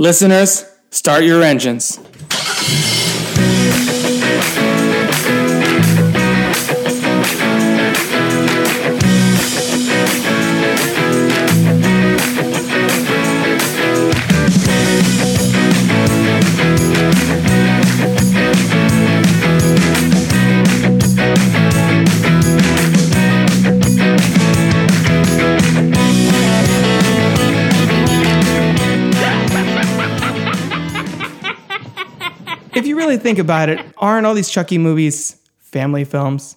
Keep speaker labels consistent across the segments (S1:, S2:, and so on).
S1: Listeners, start your engines. Think about it, aren't all these Chucky movies family films?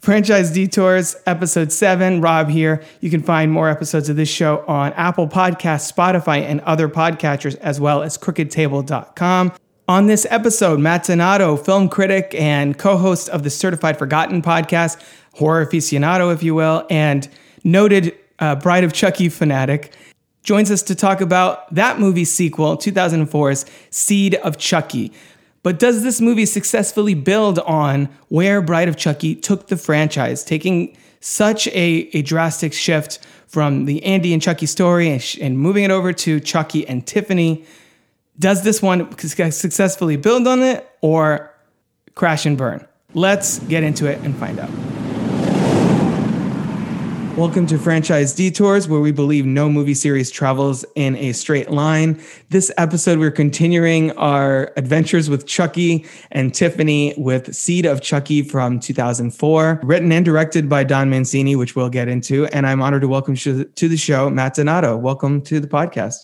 S1: Franchise Detours, episode seven. Rob here. You can find more episodes of this show on Apple Podcasts, Spotify, and other podcatchers, as well as crookedtable.com. On this episode, Matt film critic and co host of the Certified Forgotten podcast, horror aficionado, if you will, and noted uh, Bride of Chucky fanatic, joins us to talk about that movie sequel, 2004's Seed of Chucky. But does this movie successfully build on where Bride of Chucky took the franchise, taking such a, a drastic shift from the Andy and Chucky story and, sh- and moving it over to Chucky and Tiffany? Does this one successfully build on it or crash and burn? Let's get into it and find out. Welcome to Franchise Detours, where we believe no movie series travels in a straight line. This episode, we're continuing our adventures with Chucky and Tiffany with Seed of Chucky from 2004, written and directed by Don Mancini, which we'll get into. And I'm honored to welcome to the show Matt Donato. Welcome to the podcast.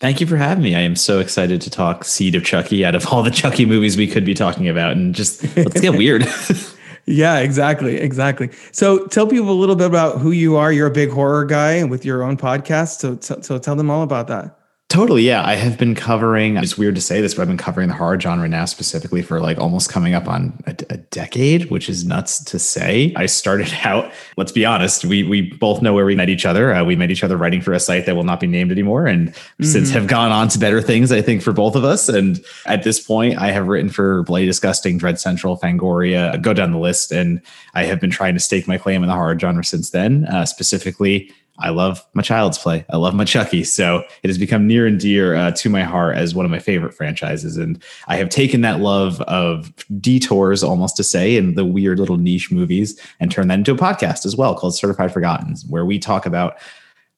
S2: Thank you for having me. I am so excited to talk Seed of Chucky out of all the Chucky movies we could be talking about. And just let's get weird.
S1: Yeah, exactly. Exactly. So tell people a little bit about who you are. You're a big horror guy with your own podcast. So, so tell them all about that.
S2: Totally. Yeah. I have been covering, it's weird to say this, but I've been covering the horror genre now specifically for like almost coming up on a, a, decade, which is nuts to say. I started out, let's be honest, we, we both know where we met each other. Uh, we met each other writing for a site that will not be named anymore. And mm-hmm. since have gone on to better things, I think, for both of us. And at this point, I have written for Bloody Disgusting, Dread Central, Fangoria, go down the list. And I have been trying to stake my claim in the horror genre since then, uh, specifically I love my Child's Play. I love my Chucky. So it has become near and dear uh, to my heart as one of my favorite franchises. And I have taken that love of detours, almost to say, and the weird little niche movies and turned that into a podcast as well called Certified Forgotten, where we talk about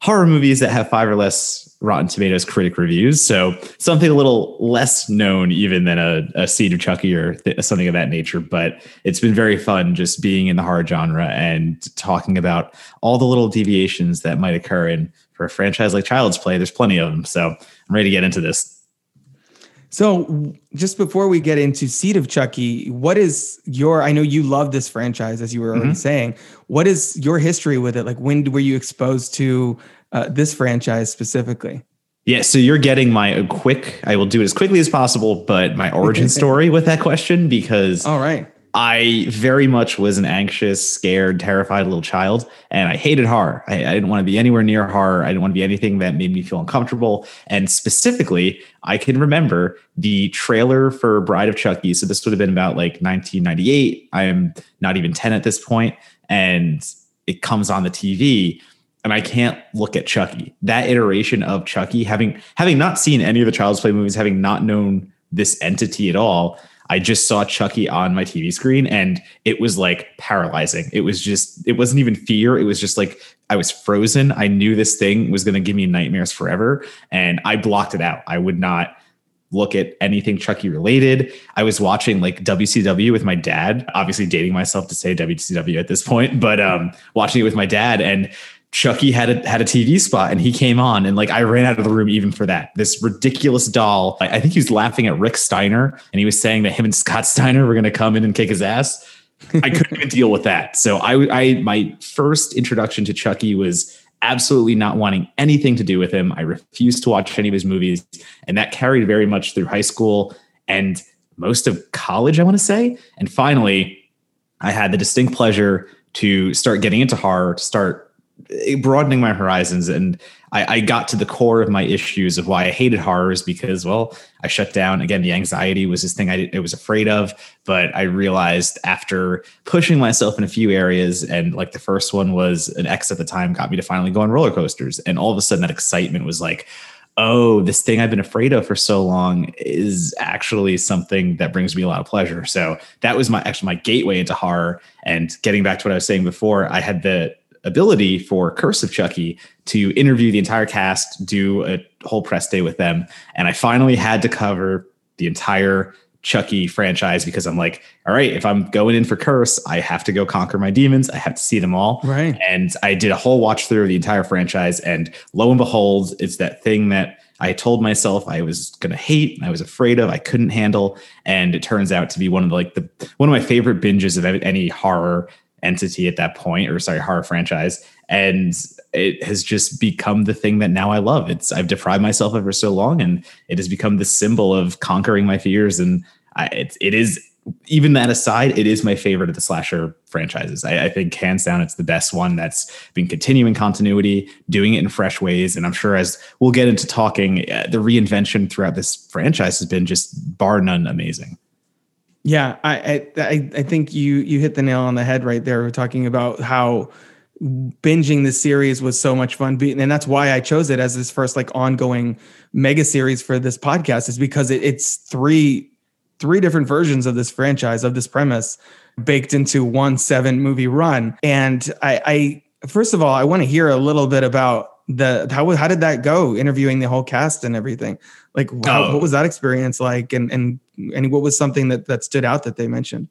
S2: horror movies that have five or less Rotten Tomatoes critic reviews. So something a little less known even than a, a Seed of Chucky or th- something of that nature. But it's been very fun just being in the horror genre and talking about all the little deviations that might occur. in for a franchise like Child's Play, there's plenty of them. So I'm ready to get into this.
S1: So, just before we get into Seed of Chucky, what is your? I know you love this franchise, as you were already mm-hmm. saying. What is your history with it? Like, when were you exposed to uh, this franchise specifically?
S2: Yeah, so you're getting my quick. I will do it as quickly as possible, but my origin story with that question because
S1: all right,
S2: I very much was an anxious, scared, terrified little child, and I hated horror. I, I, didn't want to be anywhere near horror. I didn't want to be anything that made me feel uncomfortable. And specifically, I can remember the trailer for Bride of Chucky. So this would have been about like 1998. I am not even 10 at this point, and it comes on the TV. And I can't look at Chucky. That iteration of Chucky, having having not seen any of the Child's Play movies, having not known this entity at all, I just saw Chucky on my TV screen and it was like paralyzing. It was just, it wasn't even fear. It was just like I was frozen. I knew this thing was going to give me nightmares forever. And I blocked it out. I would not look at anything Chucky related. I was watching like WCW with my dad, obviously dating myself to say WCW at this point, but um, watching it with my dad. And Chucky had a had a TV spot and he came on and like I ran out of the room even for that. This ridiculous doll. I, I think he was laughing at Rick Steiner and he was saying that him and Scott Steiner were going to come in and kick his ass. I couldn't even deal with that. So I, I my first introduction to Chucky was absolutely not wanting anything to do with him. I refused to watch any of his movies, and that carried very much through high school and most of college. I want to say, and finally, I had the distinct pleasure to start getting into horror, to start Eh, broadening my horizons and I, I, got to the core of my issues of why I hated horrors because, well, I shut down. Again, the anxiety was this thing I, I, was afraid of. But I realized after pushing myself in a few areas, and like the first one was an ex at the time, got me to finally go on roller coasters. And all of a sudden, that excitement was like, oh, this thing I've been afraid of for so long is actually something that brings me a lot of pleasure. So that was my actually my gateway into horror. And getting back to what I was saying before, I had the ability for Curse of Chucky to interview the entire cast, do a whole press day with them. And I finally had to cover the entire Chucky franchise because I'm like, all right, if I'm going in for Curse, I have to go conquer my demons. I have to see them all.
S1: Right.
S2: And I did a whole watch through of the entire franchise. And lo and behold, it's that thing that I told myself I was going to hate, I was afraid of, I couldn't handle. And it turns out to be one of the, like the, one of my favorite binges of any horror entity at that point, or sorry, horror franchise. And it has just become the thing that now I love. It's I've deprived myself of for so long, and it has become the symbol of conquering my fears. And I, it, it is even that aside, it is my favorite of the slasher franchises. I, I, think hands down, it's the best one that's been continuing continuity, doing it in fresh ways. And I'm sure as we'll get into talking, uh, the reinvention throughout this franchise has been just bar none amazing.
S1: Yeah, I, I I think you you hit the nail on the head right there. We're talking about how binging the series was so much fun and that's why i chose it as this first like ongoing mega series for this podcast is because it, it's three three different versions of this franchise of this premise baked into one seven movie run and i i first of all i want to hear a little bit about the how how did that go interviewing the whole cast and everything like how, oh. what was that experience like and and and what was something that that stood out that they mentioned?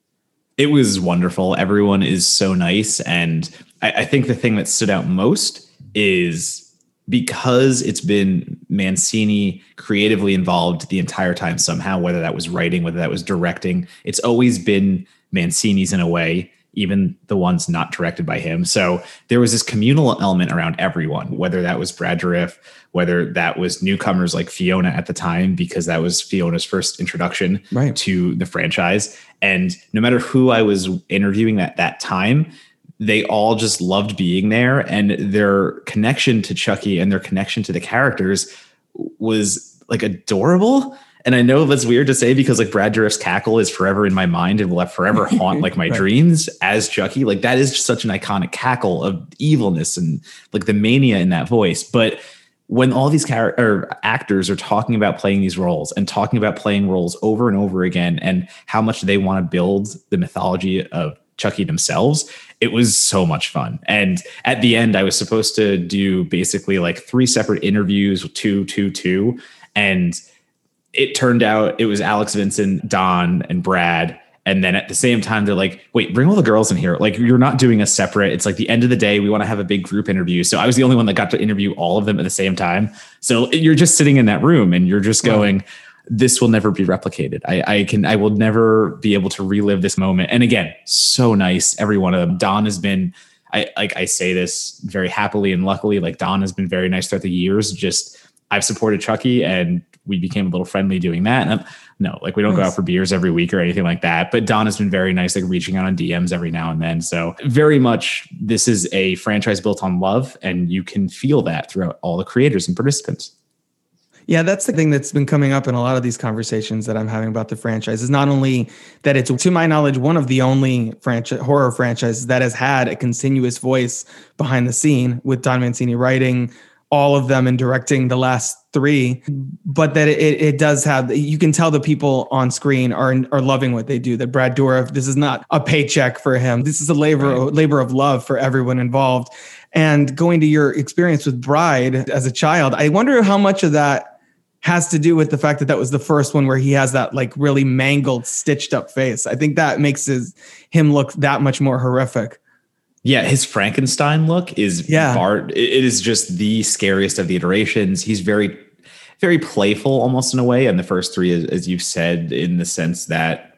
S2: It was wonderful. Everyone is so nice. And I, I think the thing that stood out most is because it's been Mancini creatively involved the entire time somehow, whether that was writing, whether that was directing, it's always been Mancini's in a way, even the ones not directed by him. So there was this communal element around everyone, whether that was Brad Dourif, whether that was newcomers like Fiona at the time, because that was Fiona's first introduction right. to the franchise. And no matter who I was interviewing at that time, they all just loved being there and their connection to Chucky and their connection to the characters was like adorable. And I know that's weird to say because like Brad Dourif's cackle is forever in my mind and will forever haunt like my right. dreams as Chucky. Like that is such an iconic cackle of evilness and like the mania in that voice. But when all these character actors are talking about playing these roles and talking about playing roles over and over again and how much they want to build the mythology of Chucky themselves, it was so much fun. And at the end, I was supposed to do basically like three separate interviews, two, two, two. And it turned out it was Alex Vincent, Don, and Brad. And then at the same time, they're like, wait, bring all the girls in here. Like, you're not doing a separate. It's like the end of the day. We want to have a big group interview. So I was the only one that got to interview all of them at the same time. So you're just sitting in that room and you're just going, this will never be replicated. I, I, can I will never be able to relive this moment. And again, so nice. Every one of them. Don has been I like I say this very happily and luckily. Like Don has been very nice throughout the years. Just I've supported Chucky and we became a little friendly doing that. And no, like we don't nice. go out for beers every week or anything like that. But Don has been very nice, like reaching out on DMs every now and then. So very much this is a franchise built on love, and you can feel that throughout all the creators and participants.
S1: Yeah, that's the thing that's been coming up in a lot of these conversations that I'm having about the franchise is not only that it's, to my knowledge, one of the only franchise horror franchises that has had a continuous voice behind the scene with Don Mancini writing all of them and directing the last three, but that it, it does have, you can tell the people on screen are, are loving what they do. That Brad Dourif, this is not a paycheck for him. This is a labor, right. labor of love for everyone involved. And going to your experience with Bride as a child, I wonder how much of that has to do with the fact that that was the first one where he has that like really mangled, stitched up face. I think that makes his him look that much more horrific.
S2: Yeah, his Frankenstein look is
S1: yeah.
S2: Bart. It is just the scariest of the iterations. He's very, very playful, almost in a way. And the first three, as you've said, in the sense that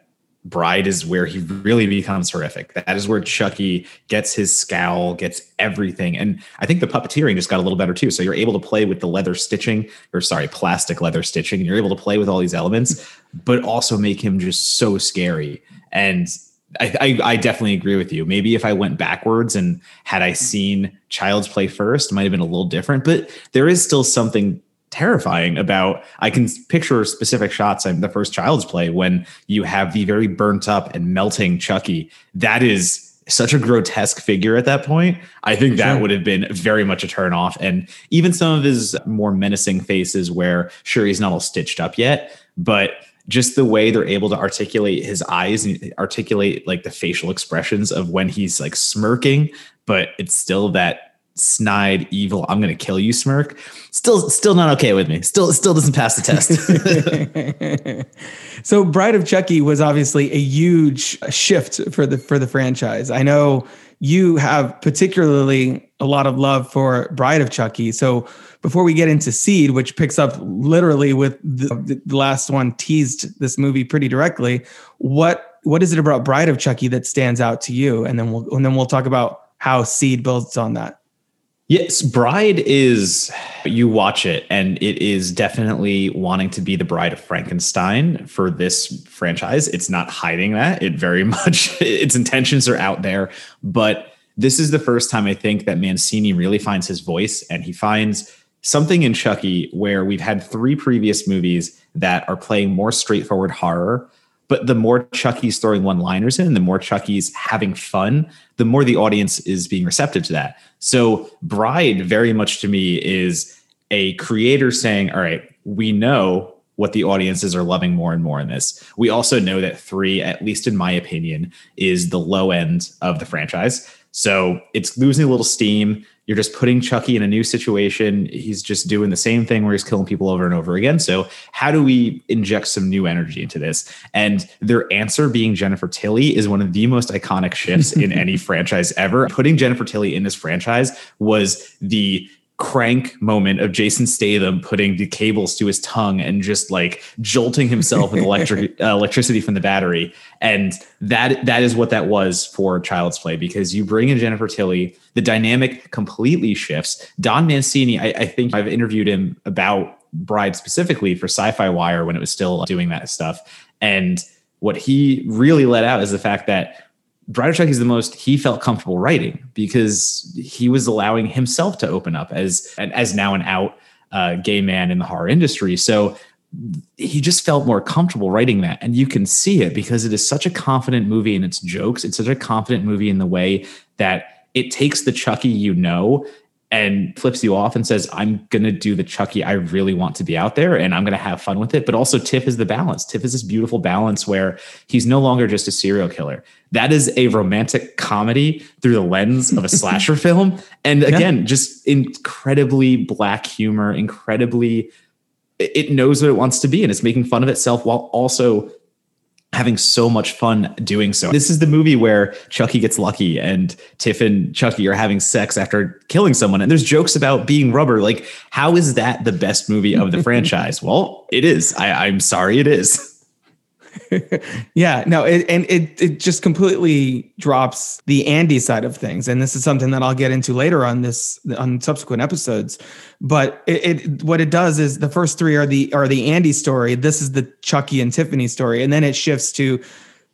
S2: Bride is where he really becomes horrific. That is where Chucky gets his scowl, gets everything. And I think the puppeteering just got a little better too. So you're able to play with the leather stitching, or sorry, plastic leather stitching. And you're able to play with all these elements, but also make him just so scary. And I, I, I definitely agree with you. Maybe if I went backwards and had I seen Child's Play first, might have been a little different, but there is still something terrifying about i can picture specific shots in the first child's play when you have the very burnt up and melting chucky that is such a grotesque figure at that point. I think that
S1: Sure.
S2: would have been very much a turn off. And even some of his more menacing faces, where sure he's not all stitched up yet, but just the way they're able to articulate his eyes and articulate like the facial expressions of when he's like smirking, but it's still that snide, evil, I'm gonna kill you smirk. Still, still not okay with me. Still, still doesn't pass the test.
S1: so Bride of Chucky was obviously a huge shift for the for the franchise. I know you have particularly a lot of love for Bride of Chucky. So before we get into Seed, which picks up literally with the, the last one teased this movie pretty directly, what what is it about Bride of Chucky that stands out to you? And then we'll and then we'll talk about how Seed builds on that.
S2: Yes, Bride is you watch it and it is definitely wanting to be the bride of Frankenstein for this franchise. It's not hiding that. It very much its intentions are out there, but this is the first time I think that Mancini really finds his voice and he finds something in Chucky where we've had three previous movies that are playing more straightforward horror but the more Chucky's throwing one liners in, the more Chucky's having fun, the more the audience is being receptive to that. So, Bride, very much to me, is a creator saying, All right, we know what the audiences are loving more and more in this. We also know that three, at least in my opinion, is the low end of the franchise. So, it's losing a little steam. You're just putting Chucky in a new situation. He's just doing the same thing where he's killing people over and over again. So, how do we inject some new energy into this? And their answer being Jennifer Tilly is one of the most iconic shifts in any franchise ever. Putting Jennifer Tilly in this franchise was the crank moment of Jason Statham putting the cables to his tongue and just like jolting himself with electric uh, electricity from the battery. And that that is what that was for Child's Play because you bring in Jennifer Tilly, the dynamic completely shifts. Don Mancini, I, I think I've interviewed him about Bride specifically for Sci-Fi Wire when it was still doing that stuff. And what he really let out is the fact that Bride of Chucky is the most he felt comfortable writing because he was allowing himself to open up as as now an out uh, gay man in the horror industry. So he just felt more comfortable writing that, and you can see it because it is such a confident movie in its jokes. It's such a confident movie in the way that it takes the Chucky you know and flips you off and says, I'm going to do the Chucky I really want to be out there and I'm going to have fun with it. But also, Tiff is the balance. Tiff is this beautiful balance where he's no longer just a serial killer. That is a romantic comedy through the lens of a slasher film. And again, yeah. just incredibly black humor, incredibly, it knows what it wants to be and it's making fun of itself while also having so much fun doing so. This is the movie where Chucky gets lucky and Tiff and Chucky are having sex after killing someone. And there's jokes about being rubber. Like, how is that the best movie of the franchise? Well, it is. I, I'm sorry, it is.
S1: yeah, no, it, and it it just completely drops the Andy side of things, and this is something that I'll get into later on this on subsequent episodes. But it, it what it does is the first three are the are the Andy story. This is the Chucky and Tiffany story, and then it shifts to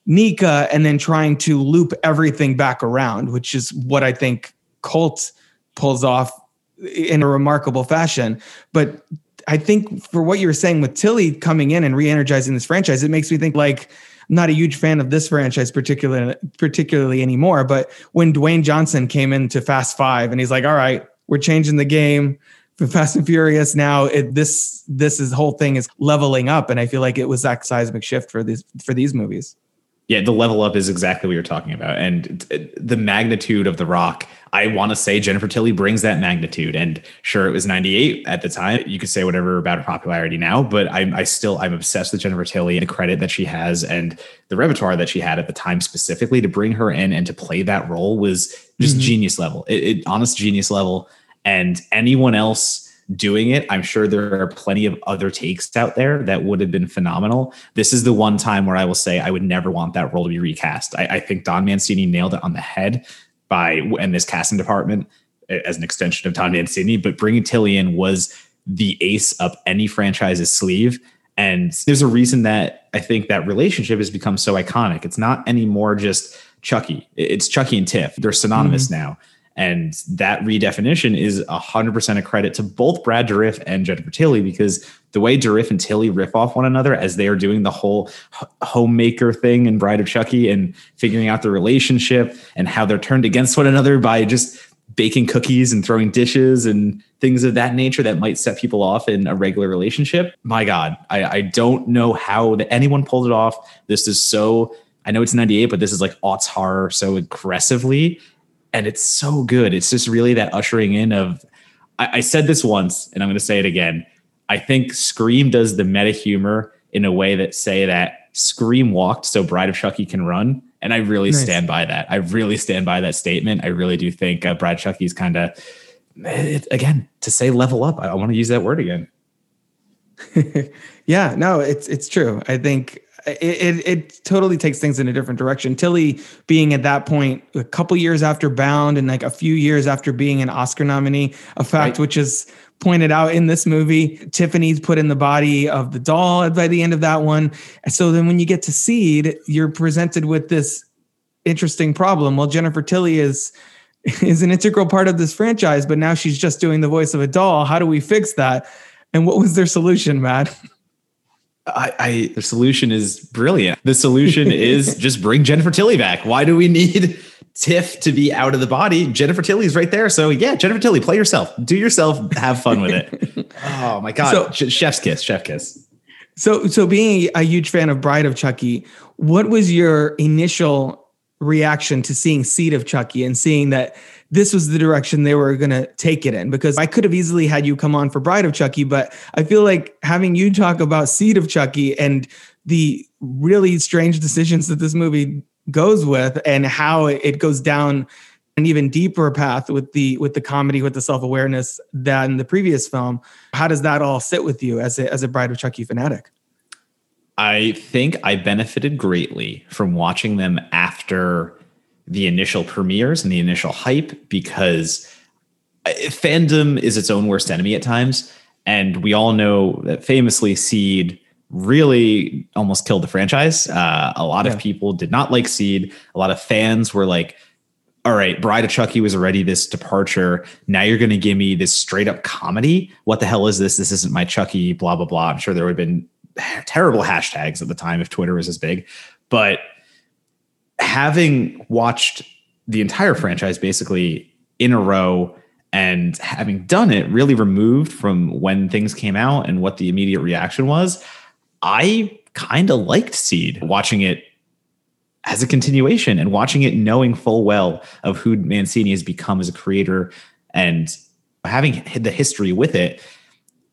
S1: Nica, and then trying to loop everything back around, which is what I think Cult pulls off in a remarkable fashion. But I think for what you were saying with Tilly coming in and re-energizing this franchise, it makes me think like I'm not a huge fan of this franchise particularly particularly anymore. But when Dwayne Johnson came into Fast Five and he's like, "All right, we're changing the game for Fast and Furious now," it, this this is whole thing is leveling up, and I feel like it was that seismic shift for these for these movies.
S2: Yeah, the level up is exactly what you're talking about, and the magnitude of the Rock. I want to say Jennifer Tilly brings that magnitude, and sure, it was '98 at the time. You could say whatever about her popularity now, but I'm I still I'm obsessed with Jennifer Tilly and the credit that she has and the repertoire that she had at the time specifically to bring her in and to play that role was just mm-hmm. genius level. It, it honest genius level, and anyone else doing it. I'm sure there are plenty of other takes out there that would have been phenomenal. This is the one time where I will say I would never want that role to be recast. I, I think Don Mancini nailed it on the head by and this casting department as an extension of Don Mancini, but bringing Tilly in was the ace up any franchise's sleeve. And there's a reason that I think that relationship has become so iconic. It's not anymore just Chucky. It's Chucky and Tiff. They're synonymous mm-hmm. now. And that redefinition is 100% a credit to both Brad Dourif and Jennifer Tilly because the way Dourif and Tilly riff off one another as they are doing the whole homemaker thing in Bride of Chucky and figuring out the relationship and how they're turned against one another by just baking cookies and throwing dishes and things of that nature that might set people off in a regular relationship. My God, I, I don't know how that anyone pulled it off. This is so, I know it's 98, but this is like aughts horror so aggressively and it's so good. It's just really that ushering in of. I, I said this once, and I'm going to say it again. I think Scream does the meta humor in a way that say that Scream walked so Bride of Chucky can run, and I really nice. stand by that. I really stand by that statement. I really do think uh, Bride Chucky's kind of again to say level up. I, I want to use that word again.
S1: yeah, no, it's it's true. I think it, it, it totally takes things in a different direction. Tilly being at that point a couple years after Bound and like a few years after being an Oscar nominee, a fact right. which is pointed out in this movie. Tiffany's put in the body of the doll by the end of that one. So then when you get to Seed, you're presented with this interesting problem. Well, Jennifer Tilly is is an integral part of this franchise, but now she's just doing the voice of a doll. How do we fix that? And what was their solution, Matt?
S2: I, I, the solution is brilliant. The solution is just bring Jennifer Tilly back. Why do we need Tiff to be out of the body? Jennifer Tilly's right there. So yeah, Jennifer Tilly, play yourself, do yourself, have fun with it. oh my god, so, chef's kiss, chef kiss.
S1: So, so being a huge fan of Bride of Chucky, what was your initial reaction to seeing Seed of Chucky and seeing that this was the direction they were going to take it in because I could have easily had you come on for Bride of Chucky, but I feel like having you talk about Seed of Chucky and the really strange decisions that this movie goes with and how it goes down an even deeper path with the with the comedy with the self-awareness than the previous film how does that all sit with you as a as a bride of chucky fanatic?
S2: I think i benefited greatly from watching them after the initial premieres and the initial hype because uh, fandom is its own worst enemy at times. And we all know that famously, Seed really almost killed the franchise. Uh, a lot yeah. of people did not like Seed. A lot of fans were like, all right, Bride of Chucky was already this departure. Now you're going to give me this straight up comedy. What the hell is this? This isn't my Chucky, blah, blah, blah. I'm sure there would have been terrible hashtags at the time if Twitter was as big. But having watched the entire franchise basically in a row and having done it really removed from when things came out and what the immediate reaction was, I kind of liked Seed watching it as a continuation and watching it knowing full well of who Mancini has become as a creator and having the history with it.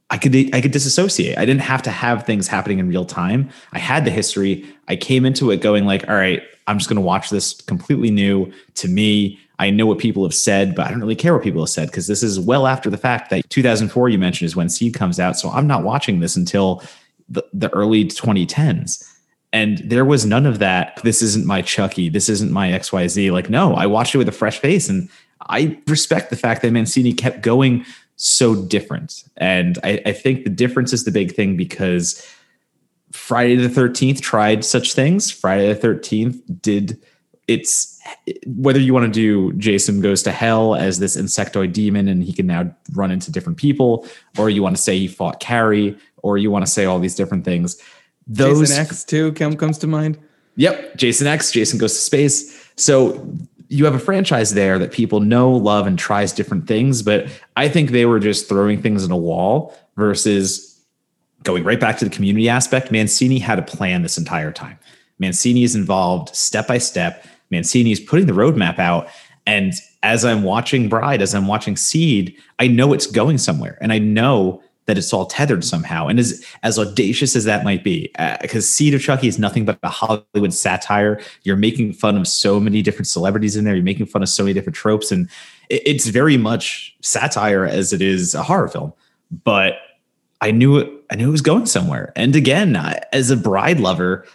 S2: I could I could disassociate. I didn't have to have things happening in real time. I had the history. I came into it going like, all right, I'm just going to watch this completely new to me. I know what people have said, but I don't really care what people have said because this is well after the fact that 2004 you mentioned is when Seed comes out. So I'm not watching this until the, the early 2010s. And there was none of that. This isn't my Chucky. This isn't my XYZ. Like, no, I watched it with a fresh face. And I respect the fact that Mancini kept going so different. And I, I think the difference is the big thing because Friday the 13th tried such things. Friday the 13th did it's whether you want to do Jason goes to hell as this insectoid demon and he can now run into different people, or you want to say he fought Carrie, or you want to say all these different things.
S1: Those Jason X too come, comes to mind.
S2: Yep, Jason X, Jason goes to space. So you have a franchise there that people know, love, and tries different things. But I think they were just throwing things in a wall versus going right back to the community aspect, Mancini had a plan this entire time. Mancini is involved step by step. Mancini is putting the roadmap out. And as I'm watching Bride, as I'm watching Seed, I know it's going somewhere. And I know that it's all tethered somehow. And as, as audacious as that might be, because uh, Seed of Chucky is nothing but a Hollywood satire. You're making fun of so many different celebrities in there. You're making fun of so many different tropes. And it, it's very much satire as it is a horror film. But I knew it. I knew it was going somewhere. And again, as a bride lover,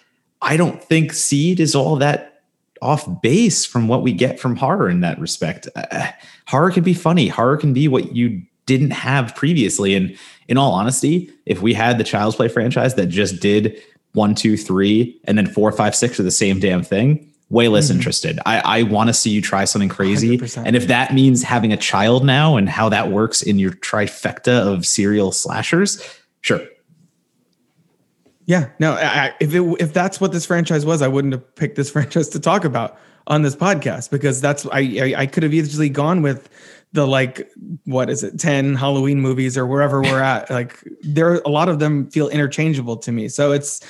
S2: I don't think Seed is all that off base from what we get from horror in that respect. Uh, horror can be funny. Horror can be what you didn't have previously. And in all honesty, if we had the Child's Play franchise that just did one, two, three, and then four, five, six are the same damn thing, way less mm-hmm. interested. I, I want to see you try something crazy.
S1: 100%.
S2: And if that means having a child now and how that works in your trifecta of serial slashers, sure.
S1: Yeah, no, I, if it, if that's what this franchise was, I wouldn't have picked this franchise to talk about on this podcast because that's I I, I could have easily gone with the like what is it 10 halloween movies or wherever we're at like there a lot of them feel interchangeable to me. So it's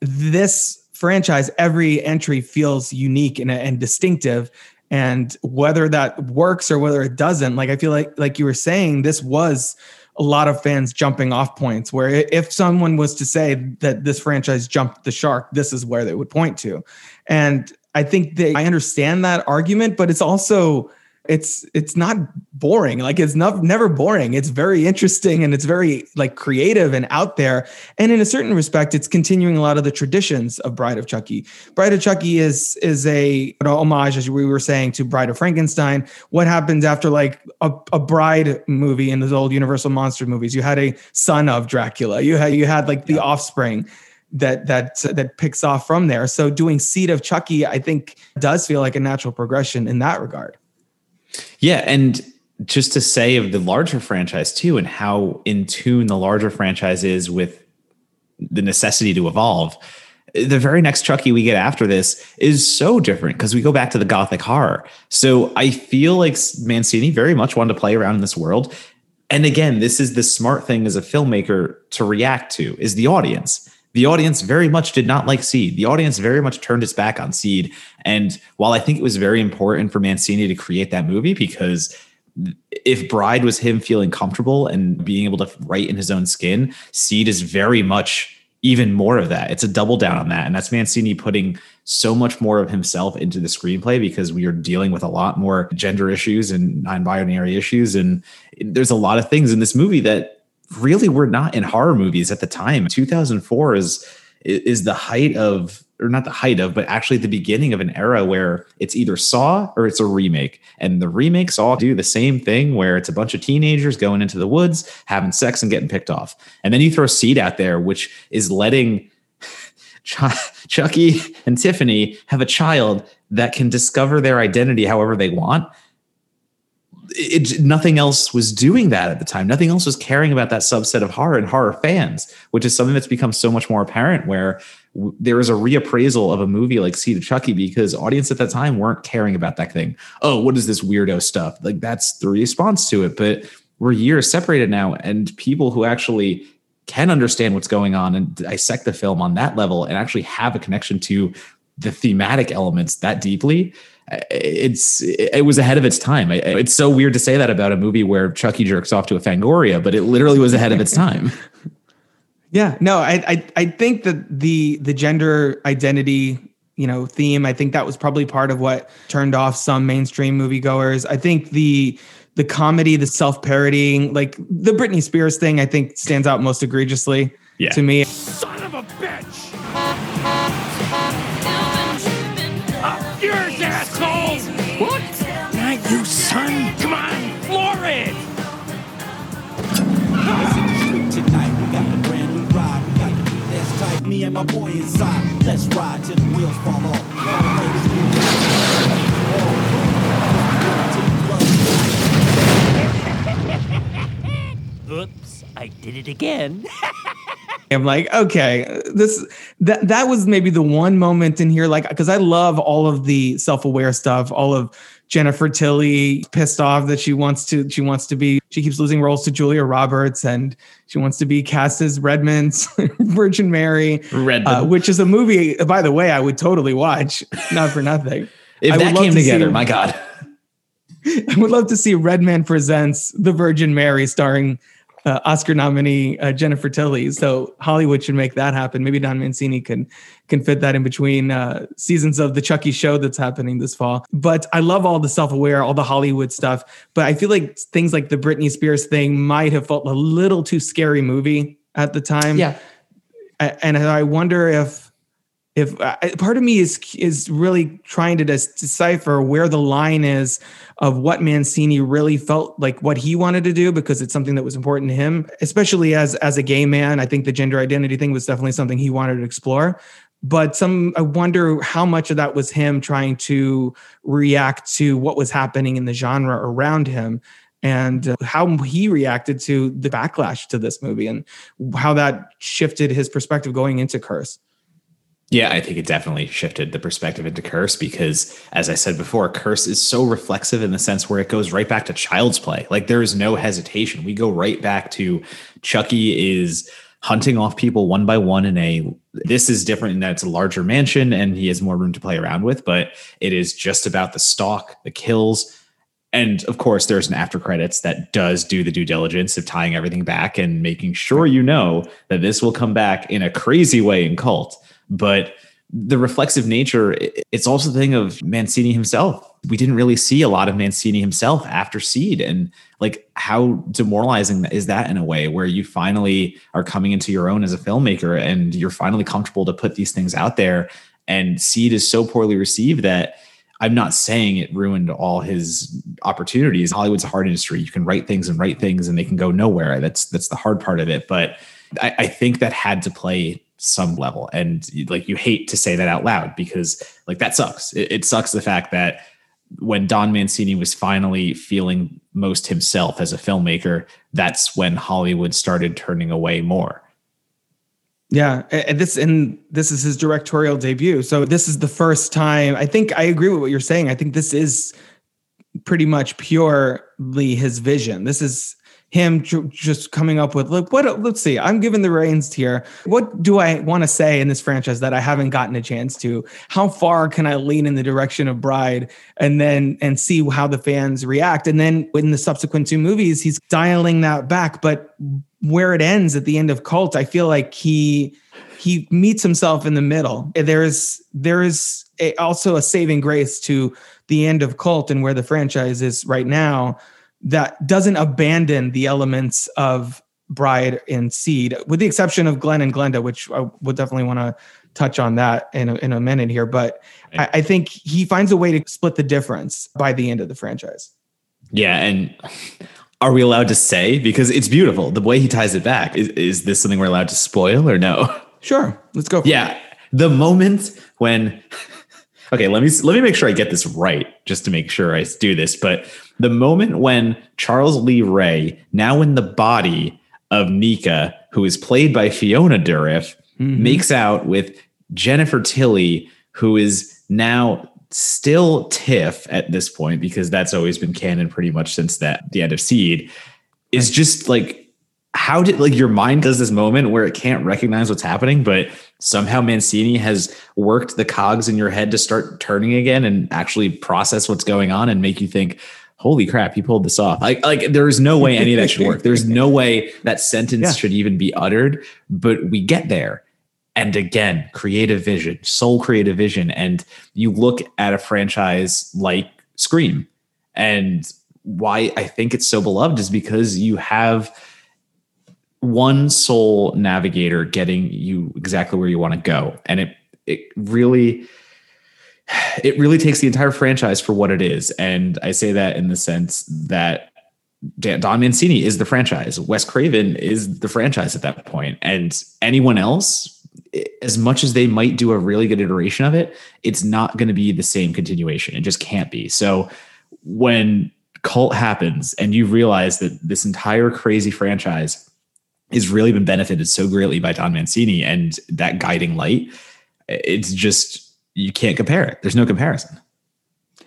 S1: this franchise every entry feels unique and, and distinctive. And whether that works or whether it doesn't like i feel like like you were saying this was a lot of fans jumping off points where if someone was to say that this franchise jumped the shark this is where they would point to. And i think that i understand that argument but it's also it's it's not boring. Like it's not never boring. It's very interesting and it's very like creative and out there. And in a certain respect it's continuing a lot of the traditions of bride of chucky. Bride of chucky is is a an homage as we were saying to bride of frankenstein. What happens after like a, a bride movie in those old universal monster movies? You had a son of dracula. You had you had like the yeah. offspring that that that picks off from there. So doing seed of chucky i think does feel like a natural progression in that regard
S2: yeah, and just to say of the larger franchise too, and how in tune the larger franchise is with the necessity to evolve. The very next Chucky we get after this is so different because we go back to the gothic horror. So I feel like Mancini very much wanted to play around in this world. And again, this is the smart thing as a filmmaker to react to is the audience the audience very much did not like Seed. The audience very much turned its back on Seed. And while I think it was very important for Mancini to create that movie because if Bride was him feeling comfortable and being able to write in his own skin, Seed is very much even more of that. It's a double down on that. And that's Mancini putting so much more of himself into the screenplay because we are dealing with a lot more gender issues and non binary issues. And there's a lot of things in this movie that really were not in horror movies at the time. 2004 is is the height of or not the height of, but actually the beginning of an era where it's either Saw or it's a remake. And the remakes all do the same thing where it's a bunch of teenagers going into the woods, having sex and getting picked off. And then you throw Seed out there, which is letting Ch- Chucky and Tiffany have a child that can discover their identity however they want it, nothing else was doing that at the time. Nothing else was caring about that subset of horror and horror fans, which is something that's become so much more apparent. Where w- there is a reappraisal of a movie like Seed of Chucky because audience at that time weren't caring about that thing. Oh, what is this weirdo stuff? Like that's the response to it. But we're years separated now, and people who actually can understand what's going on and dissect the film on that level and actually have a connection to the thematic elements that deeply it's it was ahead of its time. It's so weird to say that about a movie where Chucky jerks off to a Fangoria, but it literally was ahead of its time.
S1: yeah, no, I, I I think that the the gender identity you know theme, I think that was probably part of what turned off some mainstream moviegoers. I think the the comedy, the self parodying, like the Britney Spears thing, I think stands out most egregiously yeah. to me.
S3: And my boy inside. Let's ride till the wheels fall off.
S4: Oops, I did it again.
S1: I'm like, okay, this that that was maybe the one moment in here, like, because I love all of the self-aware stuff, all of Jennifer Tilly pissed off that she wants to she wants to be she keeps losing roles to Julia Roberts and she wants to be cast as Redman's Virgin Mary, uh, which is a movie. By the way, I would totally watch, not for nothing.
S2: if
S1: I
S2: that came to together, see, my God,
S1: I would love to see Redman presents the Virgin Mary, starring uh, Oscar nominee uh, Jennifer Tilly. So Hollywood should make that happen. Maybe Don Mancini can can fit that in between uh, seasons of the Chucky show that's happening this fall. But I love all the self aware, all the Hollywood stuff. But I feel like things like the Britney Spears thing might have felt a little too scary movie at the time.
S2: Yeah,
S1: and I wonder if if uh, part of me is is really trying to decipher where the line is of what Mancini really felt like what he wanted to do because it's something that was important to him especially as as a gay man I think the gender identity thing was definitely something he wanted to explore but some I wonder how much of that was him trying to react to what was happening in the genre around him and uh, how he reacted to the backlash to this movie and how that shifted his perspective going into Curse.
S2: Yeah, I think it definitely shifted the perspective into Curse because, as I said before, Curse is so reflexive in the sense where it goes right back to child's play. Like there is no hesitation. We go right back to Chucky is hunting off people one by one in a this is different in that it's a larger mansion and he has more room to play around with but it is just about the stalk the kills and of course there's an after credits that does do the due diligence of tying everything back and making sure you know that this will come back in a crazy way in cult but the reflexive nature it's also the thing of mancini himself we didn't really see a lot of mancini himself after seed and like how demoralizing is that in a way where you finally are coming into your own as a filmmaker and you're finally comfortable to put these things out there and seed is so poorly received that I'm not saying it ruined all his opportunities. Hollywood's a hard industry. You can write things and write things and they can go nowhere. That's that's the hard part of it. But I, I think that had to play some level. And like you hate to say that out loud because like that sucks. It, it sucks the fact that when Don Mancini was finally feeling most himself as a filmmaker, that's when Hollywood started turning away more.
S1: Yeah, and this and this is his directorial debut. So this is the first time. I think I agree with what you're saying. I think this is pretty much purely his vision. This is him just coming up with like what let's see i'm giving the reins here. What do i want to say in this franchise that i haven't gotten a chance to? How far can i lean in the direction of bride and then and see how the fans react? And then in the subsequent two movies he's dialing that back but where it ends at the end of cult i feel like he he meets himself in the middle. There's there is a, also a saving grace to the end of cult and where the franchise is right now that doesn't abandon the elements of Bride and Seed, with the exception of Glenn and Glenda, which I would definitely want to touch on that in a, in a minute here. But I, I think he finds a way to split the difference by the end of the franchise.
S2: Yeah, and are we allowed to say because it's beautiful the way he ties it back? Is, is this something we're allowed to spoil or no?
S1: Sure, let's go.
S2: yeah, it. the moment when okay, let me let me make sure I get this right, just to make sure I do this. But the moment when Charles Lee Ray, now in the body of Nica, who is played by Fiona Dourif, mm-hmm. makes out with Jennifer Tilly, who is now still Tiff at this point, because that's always been canon pretty much since that the end of Seed, is just like how did like your mind does this moment where it can't recognize what's happening, but somehow Mancini has worked the cogs in your head to start turning again and actually process what's going on and make you think, holy crap, he pulled this off. Like, like there's no way any of that should work. There's no way that sentence yeah. should even be uttered, but we get there. And again, creative vision, sole creative vision. And you look at a franchise like Scream and why I think it's so beloved is because you have one sole navigator getting you exactly where you want to go. And it it really it really takes the entire franchise for what it is. And I say that in the sense that Don Mancini is the franchise. Wes Craven is the franchise at that point. And anyone else, as much as they might do a really good iteration of it, it's not going to be the same continuation. It just can't be. So when cult happens and you realize that this entire crazy franchise has really been benefited so greatly by Don Mancini and that guiding light. It's just you can't compare it. There's no comparison.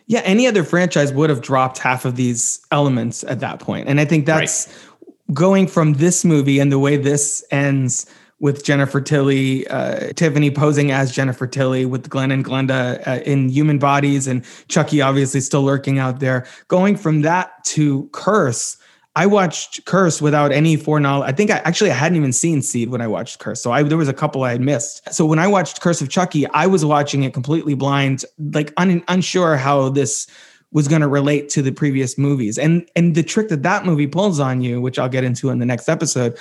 S1: Yeah, any other franchise would have dropped half of these elements at that point. And I think that's right. going from this movie and the way this ends with Jennifer Tilly, uh, Tiffany posing as Jennifer Tilly with Glenn and Glenda uh, in human bodies, and Chucky obviously still lurking out there. Going from that to Curse, I watched Curse without any foreknowledge. I think I actually I hadn't even seen Seed when I watched Curse. So I, there was a couple I had missed. So when I watched Curse of Chucky, I was watching it completely blind, like un, unsure how this was going to relate to the previous movies. And and the trick that that movie pulls on you, which I'll get into in the next episode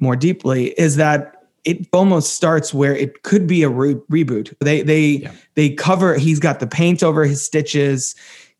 S1: more deeply, is that it almost starts where it could be a re- reboot. They they yeah. they cover. He's got the paint over his stitches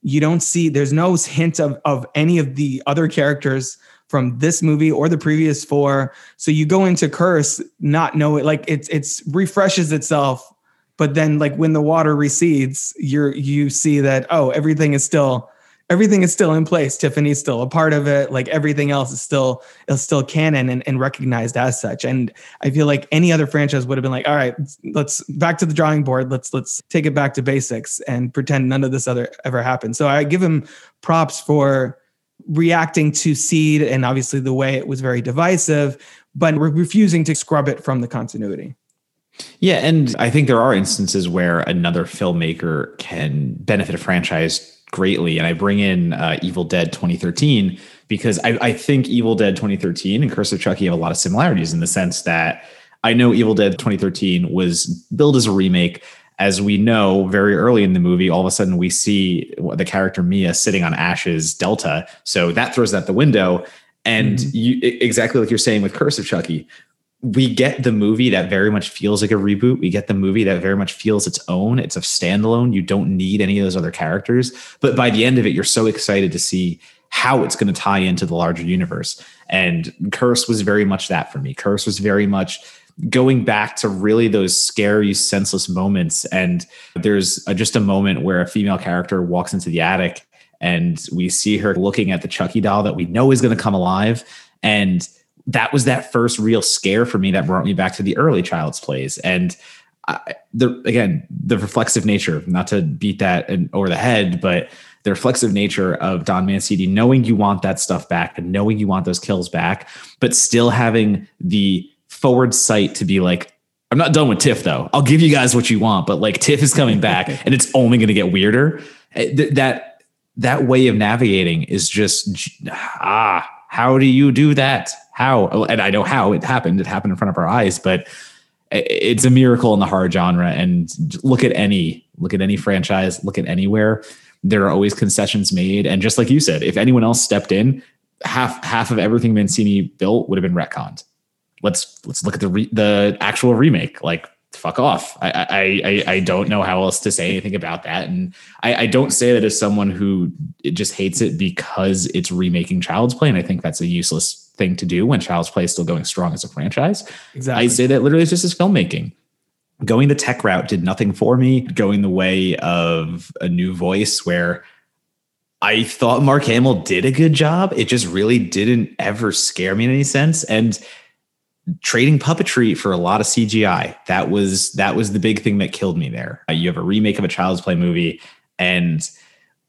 S1: you don't see there's no hint of of any of the other characters from this movie or the previous four. So you go into curse not knowing like it's it's refreshes itself but then like when the water recedes, you're you see that oh everything is still everything is still in place. Tiffany's still a part of it. Like everything else is still is still canon and, and recognized as such. And I feel like any other franchise would have been like, all right, let's back to the drawing board. Let's let's take it back to basics and pretend none of this other ever happened. So I give him props for reacting to seed and obviously the way it was very divisive, but re- refusing to scrub it from the continuity.
S2: Yeah, and I think there are instances where another filmmaker can benefit a franchise greatly. And I bring in uh, Evil Dead 2013 because I, I think Evil Dead 2013 and Curse of Chucky have a lot of similarities in the sense that I know Evil Dead 2013 was billed as a remake. As we know, very early in the movie, all of a sudden we see the character Mia sitting on Ash's Delta. So that throws that the window. And mm-hmm. you, exactly like you're saying with Curse of Chucky, we get the movie that very much feels like a reboot. We get the movie that very much feels its own. It's a standalone. You don't need any of those other characters. But by the end of it, you're so excited to see how it's going to tie into the larger universe. And Curse was very much that for me. Curse was very much going back to really those scary, senseless moments. And there's a, just a moment where a female character walks into the attic and we see her looking at the Chucky doll that we know is going to come alive. And that was that first real scare for me that brought me back to the early child's plays. And I, the again the reflexive nature not to beat that in, over the head but the reflexive nature of don mancini knowing you want that stuff back and knowing you want those kills back but still having the forward sight to be like i'm not done with tiff though. I'll give you guys what you want but like tiff is coming back and it's only going to get weirder. Eh, that that way of navigating is just ah how do you do that how and i know how it happened it happened in front of our eyes but it's a miracle in the horror genre and look at any look at any franchise look at anywhere there are always concessions made and just like you said if anyone else stepped in half half of everything mancini built would have been retconned let's let's look at the re, the actual remake like fuck off. I, I, I, don't know how else to say anything about that. And I, I don't say that as someone who just hates it because it's remaking Child's Play. And I think that's a useless thing to do when Child's Play is still going strong as a franchise. Exactly. I say that literally it's just as filmmaking. Going the tech route did nothing for me. Going the way of a new voice where I thought Mark Hamill did a good job. It just really didn't ever scare me in any sense. And trading puppetry for a lot of CGI. That was that was the big thing that killed me there. You have a remake of a Child's Play movie, and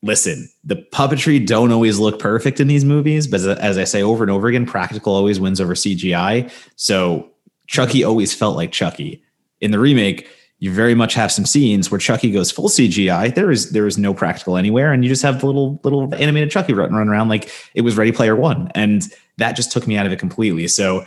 S2: listen, the puppetry don't always look perfect in these movies, but as, I say over and over again, practical always wins over CGI. So Chucky always felt like Chucky. In the remake, you very much have some scenes where Chucky goes full CGI. There is there is no practical anywhere, and you just have the little little animated Chucky run, run around like it was Ready Player One, and that just took me out of it completely. So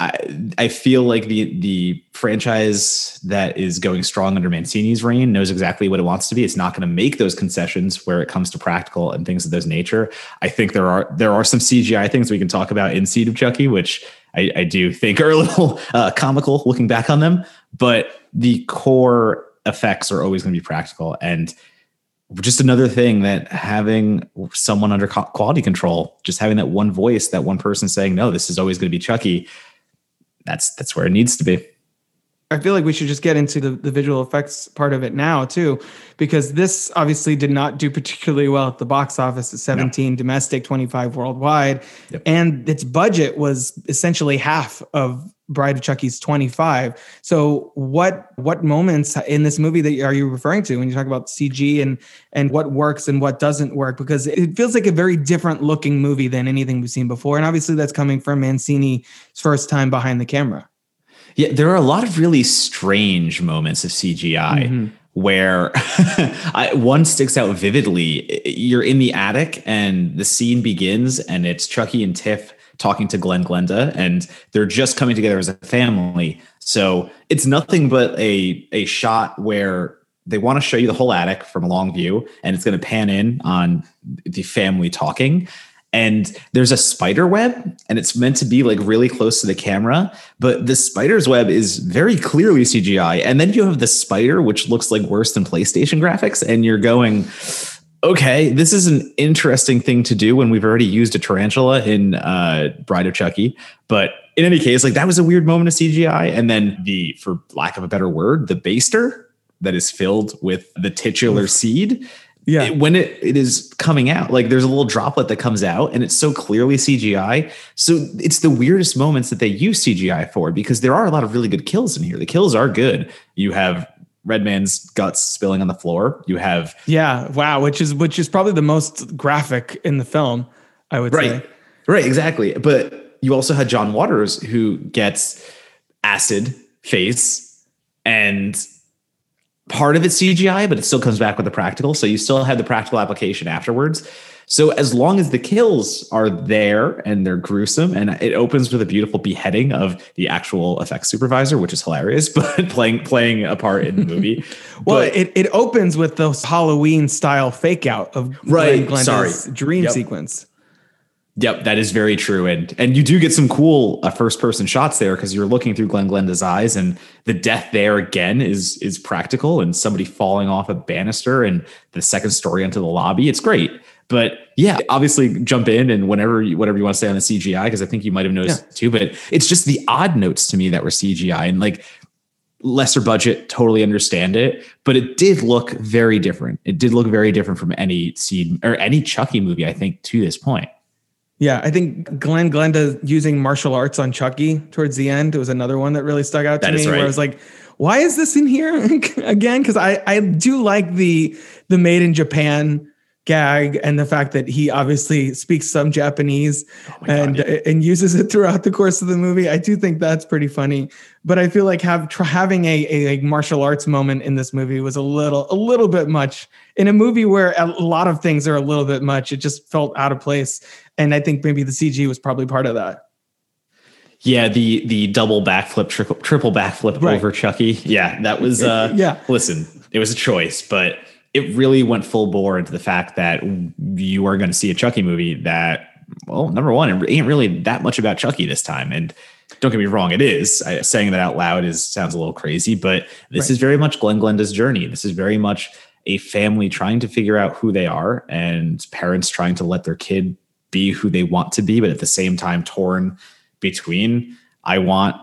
S2: I, I feel like the the franchise that is going strong under Mancini's reign knows exactly what it wants to be. It's not going to make those concessions where it comes to practical and things of those nature. I think there are there are some CGI things we can talk about in Seed of Chucky, which I, I do think are a little uh, comical looking back on them. But the core effects are always going to be practical and just another thing that having someone under quality control, just having that one voice, that one person saying, no, this is always going to be Chucky that's that's where it needs to be.
S1: I feel like we should just get into the, the visual effects part of it now too, because this obviously did not do particularly well at the box office at 17 no. domestic, 25 worldwide. Yep. And its budget was essentially half of Bride of Chucky's 25. So what what moments in this movie that are you referring to when you talk about CG and and what works and what doesn't work? Because it feels like a very different looking movie than anything we've seen before. And obviously that's coming from Mancini's first time behind the camera.
S2: Yeah, there are a lot of really strange moments of CGI. Mm-hmm where I, one sticks out vividly. You're in the attic and the scene begins, and it's Chucky and Tiff talking to Glenn Glenda, and they're just coming together as a family. So it's nothing but a a shot where they want to show you the whole attic from a long view, and it's going to pan in on the family talking. And there's a spider web, and it's meant to be like really close to the camera, but the spider's web is very clearly CGI. And then you have the spider, which looks like worse than PlayStation graphics, and you're going, okay, this is an interesting thing to do when we've already used a tarantula in uh, Bride of Chucky. But in any case, like that was a weird moment of CGI. And then the, for lack of a better word, the baster that is filled with the titular seed.
S1: Yeah.
S2: it- when it, it is coming out, like there's a little droplet that comes out and it's so clearly CGI. So it's the weirdest moments that they use CGI for because there are a lot of really good kills in here. The kills are good. You have Redman's guts spilling on the floor. You have
S1: Yeah, wow, which is which is probably the most graphic in the film, I would
S2: Right.
S1: say.
S2: Right, exactly. But you also had John Waters who gets acid face and part of it's CGI, but it still comes back with the practical. So you still have the practical application afterwards. So as long as the kills are there and they're gruesome, and it opens with a beautiful beheading of the actual effects supervisor, which is hilarious, but playing playing a part in the movie.
S1: Well,
S2: But-
S1: it, it opens with the Halloween style fake out of
S2: Right,
S1: Glenn
S2: sorry.
S1: dream
S2: Yep.
S1: sequence.
S2: Yep, that is very true, and and you do get some cool uh, first person shots there because you're looking through Glenn Glenda's eyes, and the death there again is is practical, and somebody falling off a banister and the second story into the lobby. It's great, but yeah, obviously jump in and whenever you, whatever you want to say on the CGI because I think you might have noticed it too, but it's just the odd notes to me that were CGI and like lesser budget, totally understand it, but it did look very different. It did look very different from any seed or any Chucky movie I think to this point.
S1: Yeah, I think Glenn Glenda using martial arts on Chucky towards the end was another one that really stuck out to
S2: That
S1: me.
S2: is
S1: Where I was like, "Why is this in here again?" Because I I do like the the made in Japan gag and the fact that he obviously speaks some Japanese and
S2: God,
S1: and uses it throughout the course of the movie. I do think that's pretty funny. But I feel like have tr- having a, a like martial arts moment in this movie was a little a little bit much in a movie where a lot of things are a little bit much. It just felt out of place, and I think maybe the CG was probably part of that.
S2: Yeah, the the double backflip, triple triple backflip
S1: Right.
S2: over Chucky. Yeah, that was uh
S1: Yeah.
S2: Listen, it was a choice, but it really went full bore into the fact that you are going to see a Chucky movie that well, number one, it ain't really that much about Chucky this time. And don't get me wrong, it is. I, saying that out loud is sounds a little crazy, but this
S1: Right.
S2: is very much Glenn Glenda's journey. This is very much a family trying to figure out who they are and parents trying to let their kid be who they want to be, but at the same time torn between I want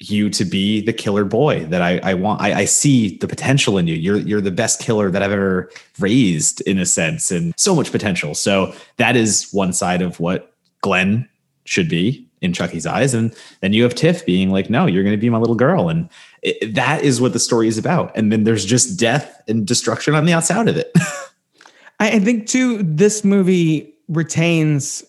S2: you to be the killer boy that I, I want. I, I see the potential in you. You're you're the best killer that I've ever raised in a sense, and so much potential. So that is one side of what Glenn should be in Chucky's eyes, and then you have Tiff being like, "No, you're going to be my little girl," and it, that is what the story is about. And then there's just death and destruction on the outside of it.
S1: I, I think too, this movie retains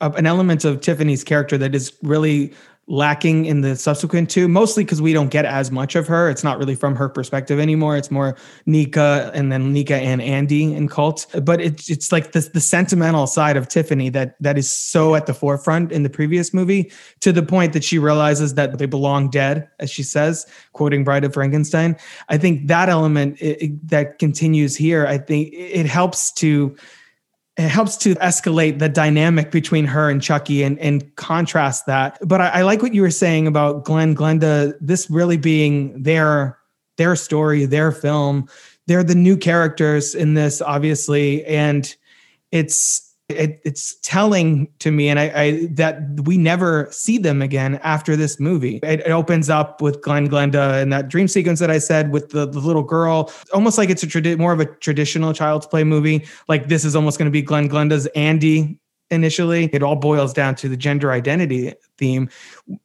S1: an element of Tiffany's character that is really lacking in the subsequent two, mostly because we don't get as much of her. It's not really from her perspective anymore. It's more Nica and then Nica and Andy in Cult. But it's it's like the the sentimental side of Tiffany that that is so at the forefront in the previous movie to the point that she realizes that they belong dead, as she says, quoting Bride of Frankenstein. I think that element it, it- that continues here. I think it helps to it helps to escalate the dynamic between her and Chucky and, and contrast that. But I, I like what you were saying about Glenn Glenda, this really being their their story, their film. They're the new characters in this, obviously, and it's it, it's telling to me, and I, I that we never see them again after this movie. It, it opens up with Glenn Glenda and that dream sequence that I said with the, the little girl, almost like it's a tradi- more of a traditional child's play movie. Like this is almost going to be Glenn Glenda's Andy initially. It all boils down to the gender identity theme.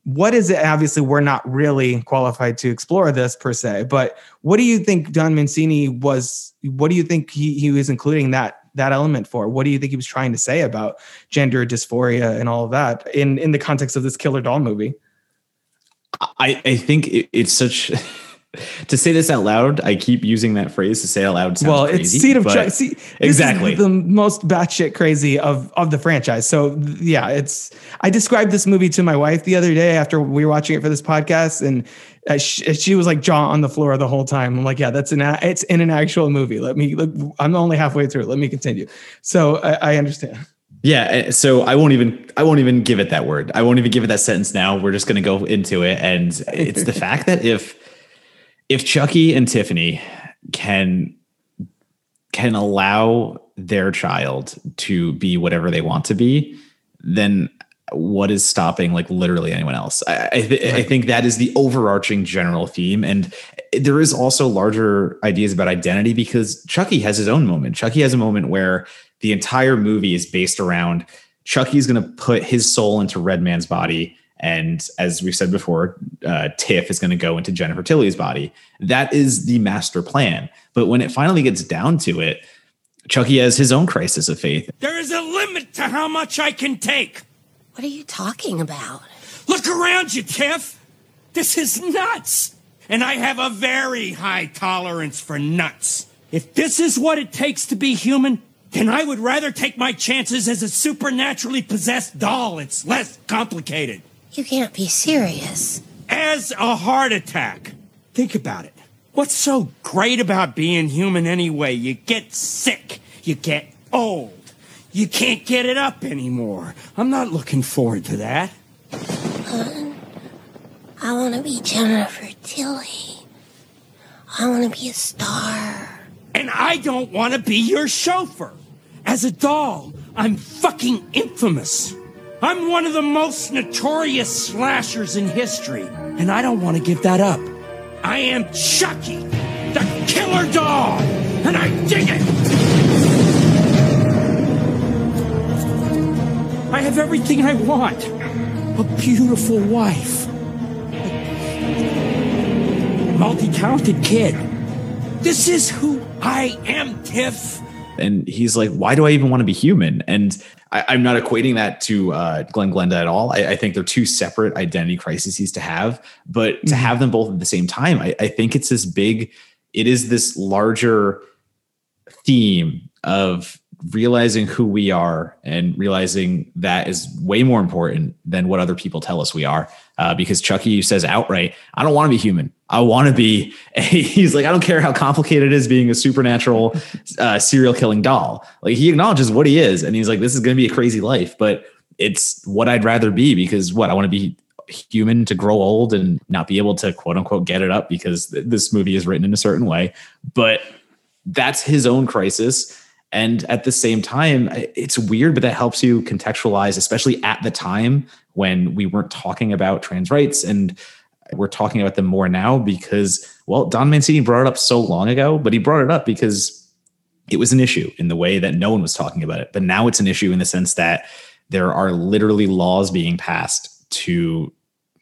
S1: What is it? Obviously, we're not really qualified to explore this per se, but what do you think Don Mancini was? What do you think he, he was including that that element for? What do you think he was trying to say about gender dysphoria and all of that in in the context of this killer doll movie?
S2: I, I think it, it's such to say this out loud. I keep using that phrase to say it out loud.
S1: Well,
S2: crazy,
S1: it's seed of. See,
S2: exactly.
S1: the most batshit crazy of of the franchise. So yeah, it's. I described this movie to my wife the other day after we were watching it for this podcast, and uh, she, she was like jaw on the floor the whole time. I'm like, yeah, that's an it's in an actual movie. Let me. Look, I'm only halfway through. Let me continue. So I, I understand.
S2: Yeah, eh, so I won't even I won't even give it that word. I won't even give it that sentence now. We're just going to go into it and it's the fact that if if Chucky and Tiffany can can allow their child to be whatever they want to be, then what is stopping like literally anyone else? I I, th- I think that is the overarching general theme and there is also larger ideas about identity because Chucky has his own moment. Chucky has a moment where the entire movie is based around Chucky's going to put his soul into Redman's body. And as we've said before, uh, Tiff is going to go into Jennifer Tilly's body. That is the master plan. But when it finally gets down to it, Chucky has his own crisis of faith.
S3: There is a limit to how much I can take.
S5: What are you talking about?
S3: Look around you, Tiff. This is nuts. And I have a very high tolerance for nuts. If this is what it takes to be human, then I would rather take my chances as a supernaturally possessed doll. It's less complicated.
S5: You can't be serious.
S3: As a heart attack. Think about it. What's so great about being human anyway? You get sick. You get old. You can't get it up anymore. I'm not looking forward to that.
S5: I want to be Jennifer Tilly. I want to be a star.
S3: And I don't want to be your chauffeur. As a doll, I'm fucking infamous. I'm one of the most notorious slashers in history, and I don't want to give that up. I am Chucky, the killer doll, and I dig it. I have everything I want. A beautiful wife. A multi-talented kid. This is who I am, Tiff.
S2: and he's like, "Why do I even want to be human?" And I, I'm not equating that to uh, Glenn Glenda at all. I, I think they're two separate identity crises to have, but to have them both at the same time, I, I think it's this big. It is this larger theme of realizing who we are and realizing that is way more important than what other people tell us we are. Uh, because Chucky says outright, I don't want to be human. I want to be a, he's like, I don't care how complicated it is being a supernatural uh, serial killing doll. Like he acknowledges what he is. And he's like, this is going to be a crazy life, but it's what I'd rather be because what I want to be human to grow old and not be able to quote unquote get it up because th- this movie is written in a certain way. But that's his own crisis. And at the same time, it's weird, but that helps you contextualize, especially at the time when we weren't talking about trans rights and we're talking about them more now because, well, Don Mancini brought it up so long ago, but he brought it up because it was an issue in the way that no one was talking about it. But now it's an issue in the sense that there are literally laws being passed to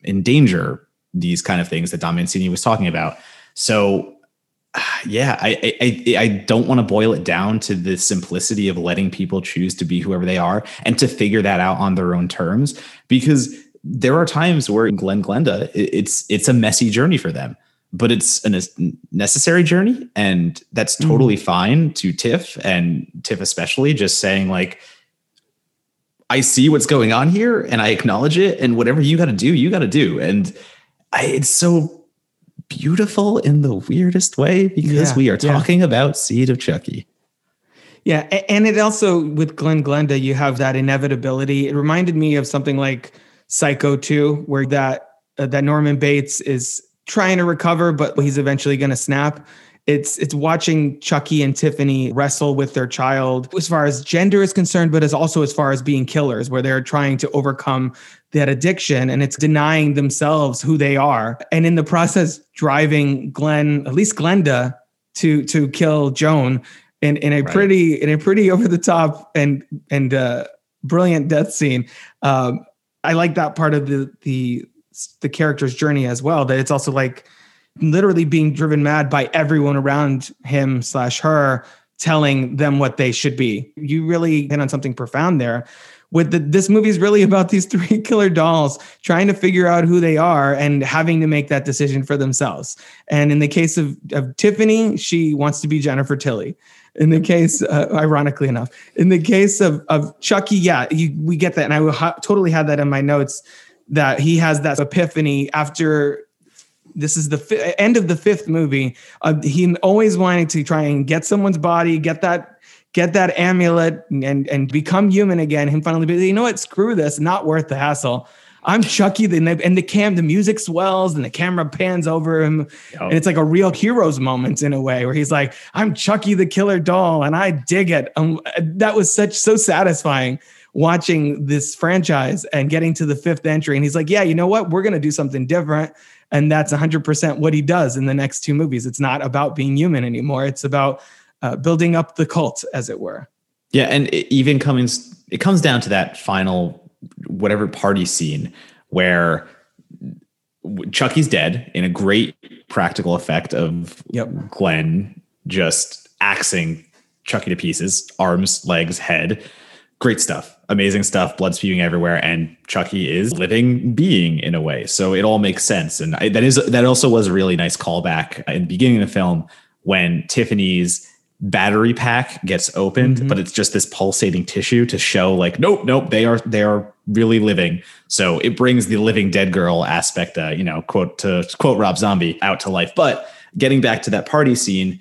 S2: endanger these kind of things that Don Mancini was talking about. So yeah, I I I don't want to boil it down to the simplicity of letting people choose to be whoever they are and to figure that out on their own terms because there are times where Glenn Glenda it's it's a messy journey for them, but it's a necessary journey and that's totally mm. fine to Tiff and Tiff especially just saying like I see what's going on here and I acknowledge it and whatever you got to do, you got to do and I, it's so beautiful in the weirdest way because yeah, we are talking yeah. about Seed of Chucky.
S1: Yeah, and it also with Glenn Glenda, you have that inevitability. It reminded me of something like Psycho 2, where that uh, that Norman Bates is trying to recover, but he's eventually going to snap. It's it's watching Chucky and Tiffany wrestle with their child as far as gender is concerned, but as also as far as being killers, where they're trying to overcome that addiction and it's denying themselves who they are. And in the process, driving Glenn, at least Glenda, to to kill Joan in, in a right. pretty in a pretty over the top and and uh, brilliant death scene. Um, I like that part of the the the character's journey as well. That it's also like literally being driven mad by everyone around him slash her telling them what they should be. You really hit on something profound there. With the, this movie is really about these three killer dolls trying to figure out who they are and having to make that decision for themselves. And in the case of, of Tiffany, she wants to be Jennifer Tilly. In the case, uh, ironically enough, in the case of, of Chucky, yeah, you, we get that. And I ha- totally had that in my notes that he has that epiphany after this is the fi- end of the fifth movie. Uh, he always wanting to try and get someone's body, get that get that amulet, and and become human again. And finally, be, you know what? Screw this. Not worth the hassle. I'm Chucky, the, and the cam, the music swells, and the camera pans over him, and it's like a real hero's moment in a way, where he's like, "I'm Chucky the killer doll, and I dig it." Um, that was such so satisfying watching this franchise and getting to the fifth entry. And he's like, yeah, you know what? We're going to do something different. And that's 100% what he does in the next two movies. It's not about being human anymore. It's about uh, building up the cult, as it were.
S2: Yeah, and it even comes it comes down to that final whatever party scene where Chucky's dead in a great practical effect of
S1: Yep.
S2: Glenn just axing Chucky to pieces, arms, legs, head. Great stuff. Amazing stuff, blood spewing everywhere, and Chucky is living being in a way. So it all makes sense. And I, that is that also was a really nice callback in the beginning of the film when Tiffany's battery pack gets opened, but it's just this pulsating tissue to show like, nope, nope, they are they are really living. So it brings the living dead girl aspect, uh, you know, quote to quote Rob Zombie out to life. But getting back to that party scene,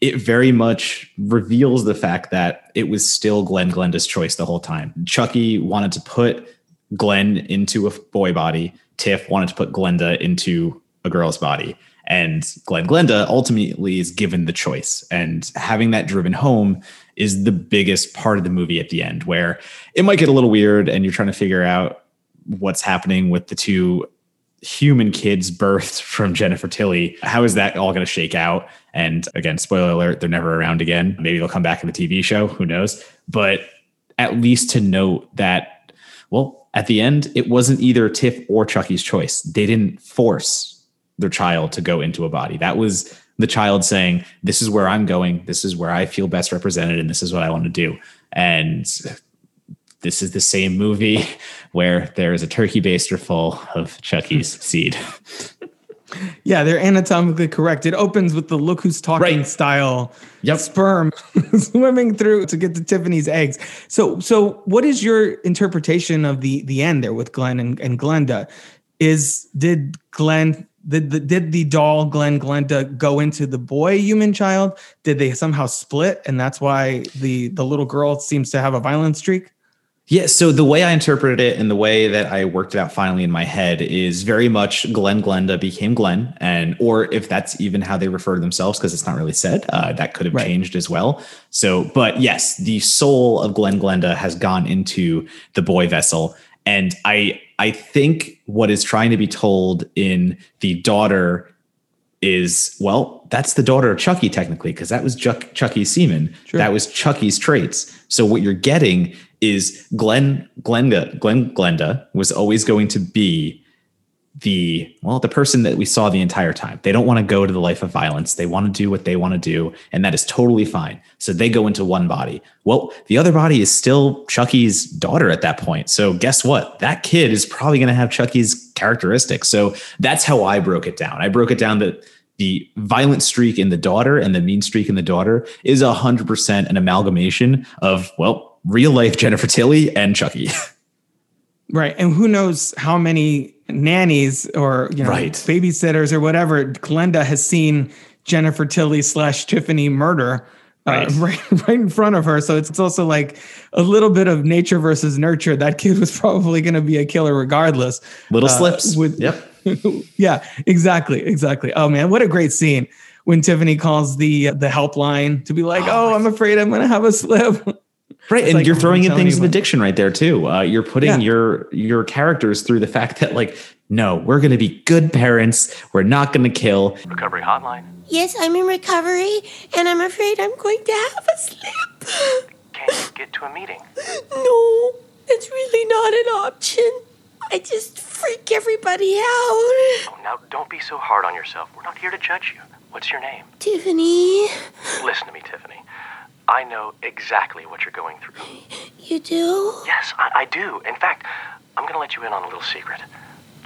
S2: it very much reveals the fact that it was still Glenn Glenda's choice the whole time. Chucky wanted to put Glenn into a boy body. Tiff wanted to put Glenda into a girl's body. And Glenn Glenda ultimately is given the choice. And having that driven home is the biggest part of the movie at the end, where it might get a little weird and you're trying to figure out what's happening with the two human kids birthed from Jennifer Tilly. How is that all going to shake out? And again, spoiler alert, they're never around again. Maybe they'll come back in the TV show. Who knows? But at least to note that, well, at the end, it wasn't either Tiff or Chucky's choice. They didn't force their child to go into a body. That was the child saying, This is where I'm going. This is where I feel best represented. And this is what I want to do. And this is the same movie where there is a turkey baster full of Chucky's hmm. seed.
S1: Yeah, they're anatomically correct. It opens with the look who's talking
S2: Right.
S1: style
S2: Yep.
S1: sperm swimming through to get to Tiffany's eggs. So so what is your interpretation of the the end there with Glenn and, and Glenda? Is did Glenn did the, did the doll Glenn Glenda go into the boy human child? Did they somehow split and that's why the the little girl seems to have a violent streak?
S2: Yeah, so the way I interpreted it and the way that I worked it out finally in my head is very much Glenn Glenda became Glenn, and or if that's even how they refer to themselves, because it's not really said, uh, that could have
S1: Right.
S2: changed as well. So, but yes, the soul of Glenn Glenda has gone into the boy vessel, and I I think what is trying to be told in the daughter is well, that's the daughter of Chucky technically, because that was Chuck, Chucky's semen. That was Chucky's traits. So what you're getting is Glenn Glenda Glenn Glenda was always going to be the well the person that we saw the entire time. They don't want to go to the life of violence. They want to do what they want to do, and that is totally fine. So they go into one body. Well, the other body is still Chucky's daughter at that point. So guess what? That kid is probably going to have Chucky's characteristics. So that's how I broke it down. I broke it down that the violent streak in the daughter and the mean streak in the daughter is 100% an amalgamation of, well, real life Jennifer Tilly and Chucky.
S1: Right. And who knows how many nannies or you know
S2: Right.
S1: babysitters or whatever Glenda has seen Jennifer Tilly slash Tiffany murder uh,
S2: Right.
S1: right. right in front of her. So it's, also like a little bit of nature versus nurture. That kid was probably going to be a killer regardless.
S2: Little
S1: Uh,
S2: slips.
S1: with-
S2: yep.
S1: yeah, exactly, exactly. Oh man, what a great scene when Tiffany calls the the helpline to be like, "Oh, I'm afraid I'm going to have a slip."
S2: Right, and
S1: like,
S2: you're throwing in things
S1: you
S2: of addiction right there too. Uh, you're putting
S1: Yeah.
S2: your your characters through the fact that like, no, we're going to be good parents. We're not going to kill.
S4: Recovery hotline.
S5: Yes, I'm in recovery, and I'm afraid I'm going to have a slip.
S4: Can't you get to a meeting?
S5: No, it's really not an option. I just freak everybody out.
S4: Oh, now don't be so hard on yourself. We're not here to judge you. What's your name?
S5: Tiffany,
S4: Listen to me, Tiffany. I know exactly what you're going through.
S5: you do?
S4: Yes, I, I do. In fact, I'm going to let you in on a little secret.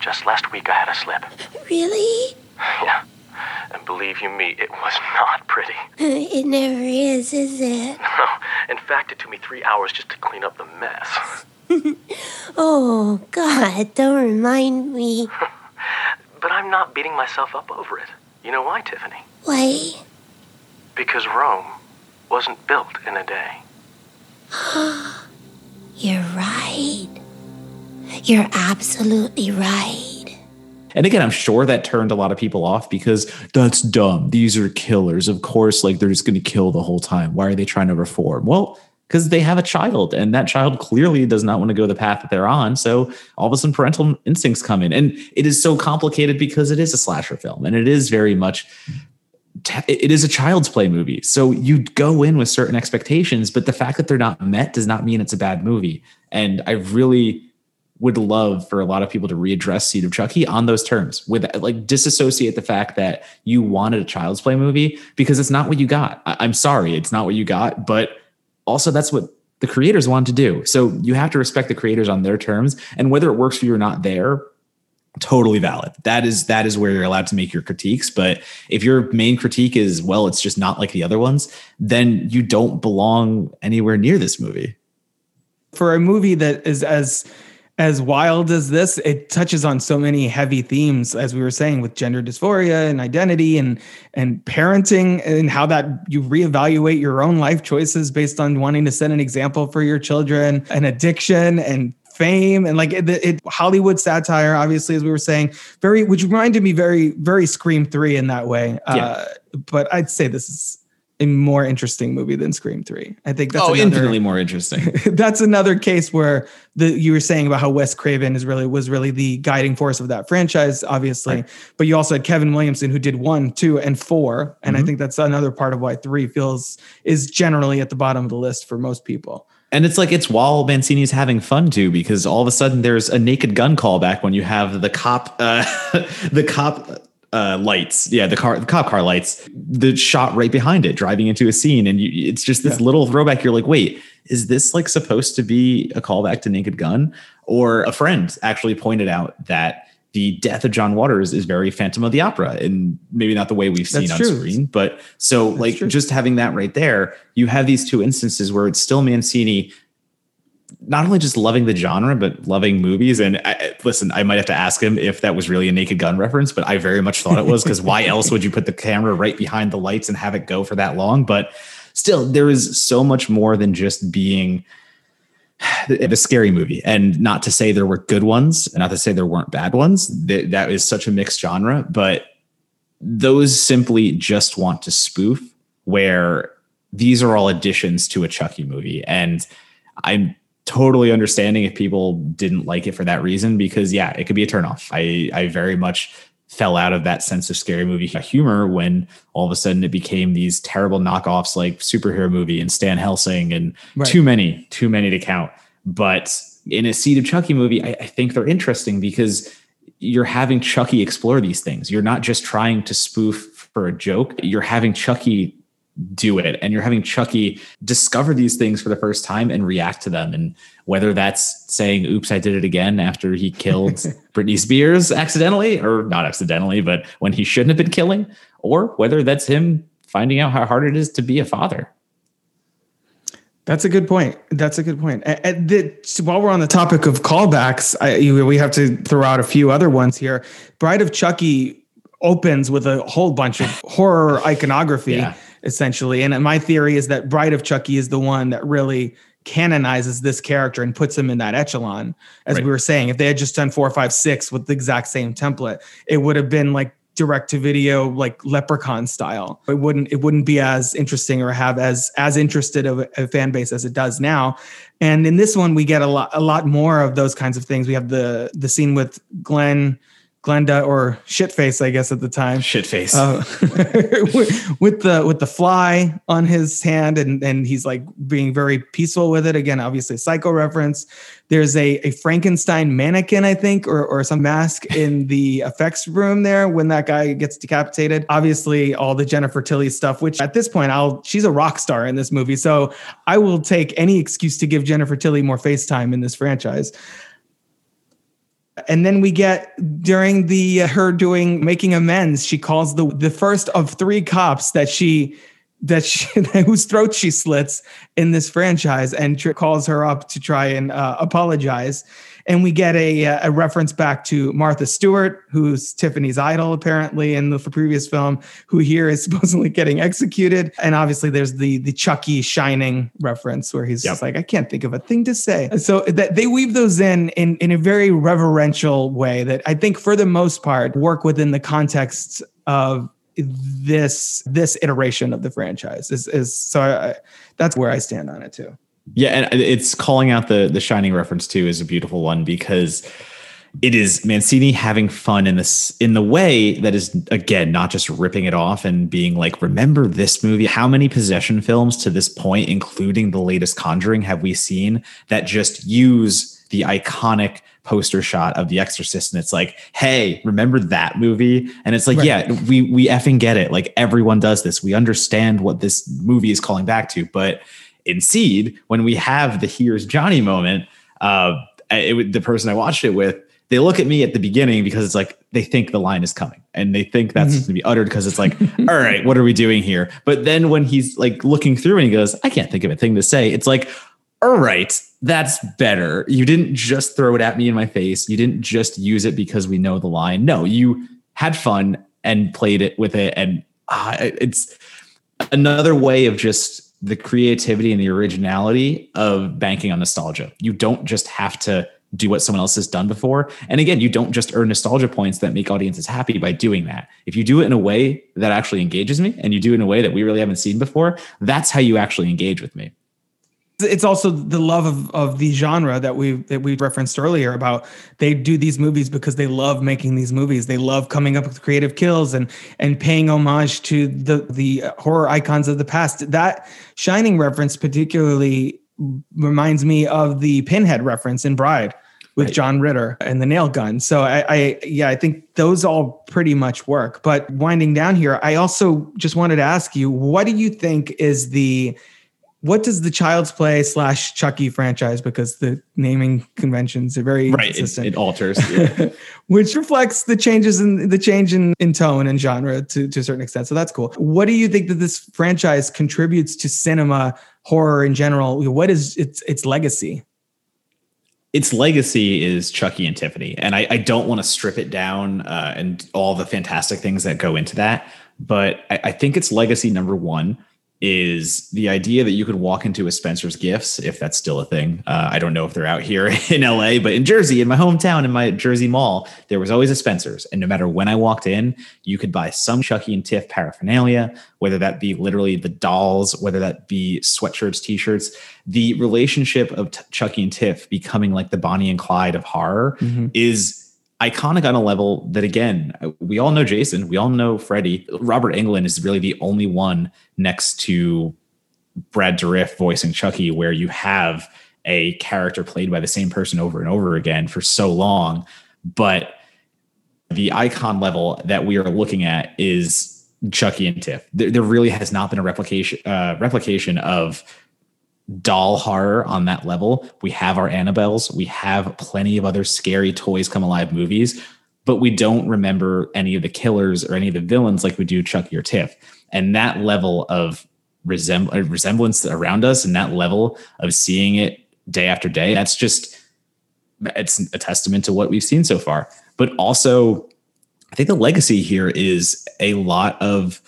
S4: Just last week, I had a slip.
S5: Really?
S4: Yeah. And believe you me, it was not pretty.
S5: It never is, is it? No.
S4: In fact, it took me three hours just to clean up the mess.
S5: Oh, God, don't remind me.
S4: But I'm not beating myself up over it. You know why, Tiffany?
S5: Why?
S4: Because Rome wasn't built in a day.
S5: You're right. You're absolutely right.
S2: And again, I'm sure that turned a lot of people off because that's dumb. These are killers. Of course, like they're just going to kill the whole time. Why are they trying to reform? Well, because they have a child and that child clearly does not want to go the path that they're on. So all of a sudden parental instincts come in. And it is so complicated because it is a slasher film and it is very much it is a child's play movie. So you go in with certain expectations, but the fact that they're not met does not mean it's a bad movie. And I really would love for a lot of people to readdress Seed of Chucky on those terms with like disassociate the fact that you wanted a child's play movie because it's not what you got. I- I'm sorry, it's not what you got, but also that's what the creators wanted to do. So you have to respect the creators on their terms and whether it works for you or not there totally valid. That is that is where you're allowed to make your critiques, but if your main critique is well it's just not like the other ones, then you don't belong anywhere near this movie.
S1: For a movie that is as as wild as this, it touches on so many heavy themes, as we were saying, with gender dysphoria and identity and and parenting and how that you reevaluate your own life choices based on wanting to set an example for your children and addiction and fame and like it, it, Hollywood satire, obviously, as we were saying, very which reminded me very, very Scream 3 in that way. Yeah. Uh, but I'd say this is a more interesting movie than Scream Three. I think that's
S2: oh,
S1: another,
S2: infinitely more interesting.
S1: that's another case where the you were saying about how Wes Craven is really was really the guiding force of that franchise, obviously. Right. But you also had Kevin Williamson who did one, two, and four, and mm-hmm. I think that's another part of why three feels is generally at the bottom of the list for most people.
S2: And it's like it's while Mancini's having fun too, because all of a sudden there's a Naked Gun callback when you have the cop, uh, the cop uh, lights. Yeah, the car, the cop car lights. The shot right behind it, driving into a scene, and you, it's just this yeah. little throwback. You're like, wait, is this like supposed to be a callback to Naked Gun? Or a friend actually pointed out that the death of John Waters is very Phantom of the Opera, and maybe not the way we've seen That's on true. screen, but so That's like true. just having that right there, you have these two instances where it's still Mancini not only just loving the genre but loving movies and I, listen i might have to ask him if that was really a naked gun reference but i very much thought it was because why else would you put the camera right behind the lights and have it go for that long but still there is so much more than just being the scary movie. And not to say there were good ones not to say there weren't bad ones that, that is such a mixed genre but those simply just want to spoof where these are all additions to a chucky movie. And i'm totally understanding if people didn't like it for that reason because yeah it could be a turnoff. I i very much fell out of that sense of scary movie humor when all of a sudden it became these terrible knockoffs like superhero movie and stan helsing and right. too many too many to count. But in a seed of chucky movie I, I think they're interesting because you're having chucky explore these things. You're not just trying to spoof for a joke. You're having chucky do it and you're having chucky discover these things for the first time and react to them and whether that's saying oops i did it again after he killed britney spears accidentally or not accidentally but when he shouldn't have been killing or whether that's him finding out how hard it is to be a father
S1: that's a good point. That's a good point. And the, while we're on the topic of callbacks, I, we have to throw out a few other ones here. Bride of Chucky opens with a whole bunch of horror iconography. Yeah essentially. And my theory is that Bride of Chucky is the one that really canonizes this character and puts him in that echelon. As right. we were saying, if they had just done four, five, six with the exact same template, it would have been like direct to video like leprechaun style it wouldn't it wouldn't be as interesting or have as as interested of a, a fan base as it does now and in this one we get a lot a lot more of those kinds of things we have the the scene with glenn Glenda or Shitface, I guess at the time.
S2: Shitface. Uh,
S1: with, the with the fly on his hand, and and he's like being very peaceful with it. Again, obviously psycho reference. There's a, a Frankenstein mannequin, I think, or or some mask in the effects room there when that guy gets decapitated. Obviously, all the Jennifer Tilly stuff, which at this point, I'll she's a rock star in this movie, so I will take any excuse to give Jennifer Tilly more FaceTime in this franchise and then we get during the uh, her doing making amends she calls the the first of three cops that she that she whose throat she slits in this franchise and tr- calls her up to try and uh, apologize and we get a, a reference back to Martha Stewart, who's Tiffany's idol apparently in the previous film, who here is supposedly getting executed. And obviously, there's the the Chucky Shining reference where he's yep. just like, I can't think of a thing to say. So that they weave those in, in in a very reverential way that I think, for the most part, work within the context of this this iteration of the franchise. Is is so I, that's where I stand on it too.
S2: Yeah, and uh, it's calling out the the Shining reference too is a beautiful one because it is Mancini having fun in this in the way that is again not just ripping it off and being like, remember this movie? How many possession films to this point, including the latest Conjuring, have we seen that just use the iconic poster shot of The Exorcist? And it's like, hey, remember that movie? And it's like,
S1: Right.
S2: yeah, we we effing get it. Like everyone does this. We understand what this movie is calling back to, but in Seed, when we have the "Here's Johnny" moment, uh, it, the person I watched it with, they look at me at the beginning because it's like they think the line is coming and they think that's going to be uttered because it's like, all right, what are we doing here? But then when he's like looking through and he goes, I can't think of a thing to say. It's like, all right, that's better. You didn't just throw it at me in my face. You didn't just use it because we know the line. No, you had fun and played it with it, and uh, it's another way of just the creativity and the originality of banking on nostalgia. You don't just have to do what someone else has done before. And again, you don't just earn nostalgia points that make audiences happy by doing that. If you do it in a way that actually engages me and you do it in a way that we really haven't seen before, that's how you actually engage with me.
S1: It's also the love of, of the genre that we that we referenced earlier about they do these movies because they love making these movies. They love coming up with creative kills and and paying homage to the the horror icons of the past. That shining reference particularly reminds me of the pinhead reference in bride with
S2: Right.
S1: john ritter and the nail gun. So I, I yeah i think those all pretty much work. But winding down here i also just wanted to ask you what do you think is the what does the Child's Play slash Chucky franchise, because the naming conventions are very
S2: Right. It,
S1: consistent,
S2: it alters. Yeah.
S1: which reflects the changes in the change in, in tone and genre to, to a certain extent. So that's cool. What do you think that this franchise contributes to cinema horror in general? What is its its legacy?
S2: its legacy is Chucky and Tiffany, and I, I don't want to strip it down uh, and all the fantastic things that go into that. But I, I think its legacy number one is the idea that you could walk into a Spencer's Gifts, if that's still a thing. Uh, I don't know if they're out here in LA, but in Jersey, in my hometown, in my Jersey mall, there was always a Spencer's. And no matter when I walked in, you could buy some Chucky and Tiff paraphernalia, whether that be literally the dolls, whether that be sweatshirts, t shirts. The relationship of T- Chucky and Tiff becoming like the Bonnie and Clyde of horror is iconic on a level that again we all know jason we all know freddy robert englund is really the only one next to brad dourif voicing chucky where you have a character played by the same person over and over again for so long. But the icon level that we are looking at is chucky and tiff. There, there really has not been a replication uh, replication of doll horror on that level. We have our Annabelles, we have plenty of other scary toys come alive movies, but we don't remember any of the killers or any of the villains like we do Chucky or Tiff. And that level of resem- uh, resemblance around us and that level of seeing it day after day, that's just it's a testament to what we've seen so far. But also, I think the legacy here is a lot of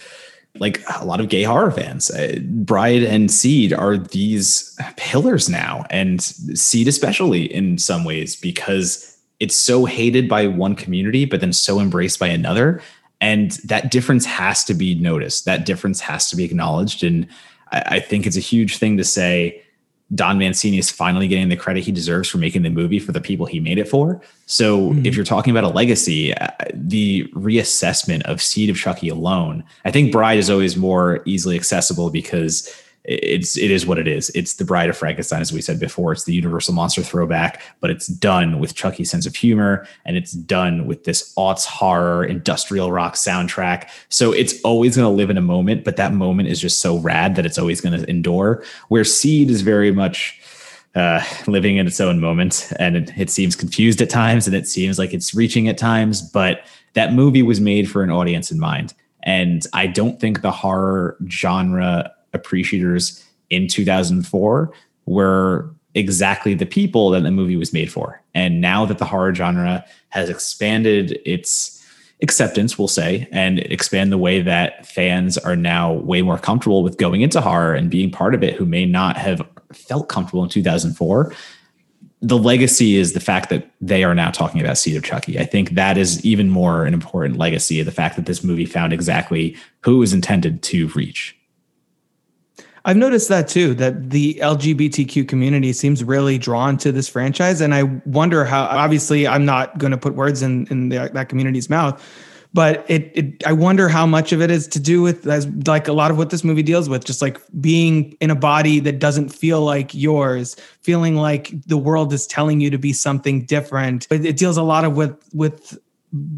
S2: like a lot of gay horror fans. Uh, Bride and Seed are these pillars now, and Seed especially in some ways because it's so hated by one community, but then so embraced by another. And that difference has to be noticed. That difference has to be acknowledged. And I, I think it's a huge thing to say. Don Mancini is finally getting the credit he deserves for making the movie for the people he made it for. So, if you're talking about a legacy, uh, the reassessment of Seed of Chucky alone, I think Bride is always more easily accessible because it's it is what it is. It's the Bride of Frankenstein, as we said before. It's the Universal Monster throwback, but it's done with Chucky's sense of humor, and it's done with this aughts horror industrial rock soundtrack. So it's always going to live in a moment, but that moment is just so rad that it's always going to endure. Where Seed is very much uh, living in its own moment, and it, it seems confused at times, and it seems like it's reaching at times. But that movie was made for an audience in mind, and I don't think the horror genre appreciators in 2004 were exactly the people that the movie was made for. And now that the horror genre has expanded its acceptance, we'll say, and expand the way that fans are now way more comfortable with going into horror and being part of it who may not have felt comfortable in 2004 the legacy is the fact that they are now talking about Seed of Chucky. I think that is even more an important legacy of the fact that this movie found exactly who it was intended to reach.
S1: I've noticed that too, that the LGBTQ community seems really drawn to this franchise. And I wonder how, obviously, I'm not going to put words in, in the, that community's mouth, but it, it, I wonder how much of it is to do with, as like a lot of what this movie deals with, just like being in a body that doesn't feel like yours, feeling like the world is telling you to be something different. But it deals a lot of with, with,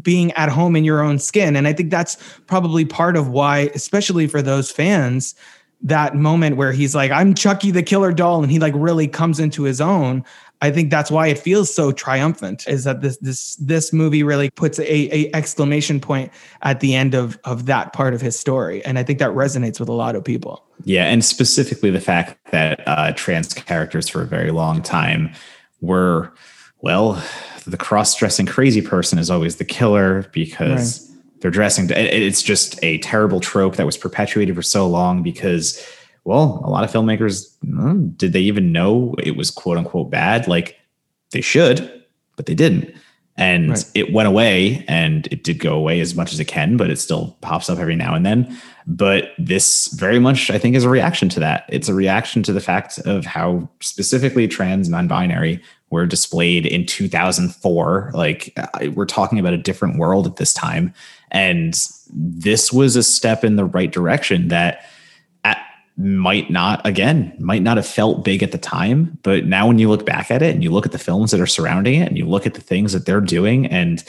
S1: being at home in your own skin. And I think that's probably part of why, especially for those fans, that moment where he's like, I'm Chucky the killer doll, and he like really comes into his own. I think that's why it feels so triumphant is that this this this movie really puts a, a exclamation point at the end of of that part of his story. And I think that resonates with a lot of people.
S2: Yeah, and specifically the fact that uh, trans characters for a very long time were well, the cross-dressing crazy person is always the killer because right they're dressing. It's just a terrible trope that was perpetuated for so long because, well, a lot of filmmakers hmm, did they even know it was quote unquote bad? Like they should, but they didn't. And right. it went away and it did go away as much as it can, but it still pops up every now and then. But this very much, I think, is a reaction to that. It's a reaction to the fact of how specifically trans, non binary were displayed in 2004. Like uh, we're talking about a different world at this time. And this was a step in the right direction that might not, again, might not have felt big at the time. But now when you look back at it and you look at the films that are surrounding it and you look at the things that they're doing and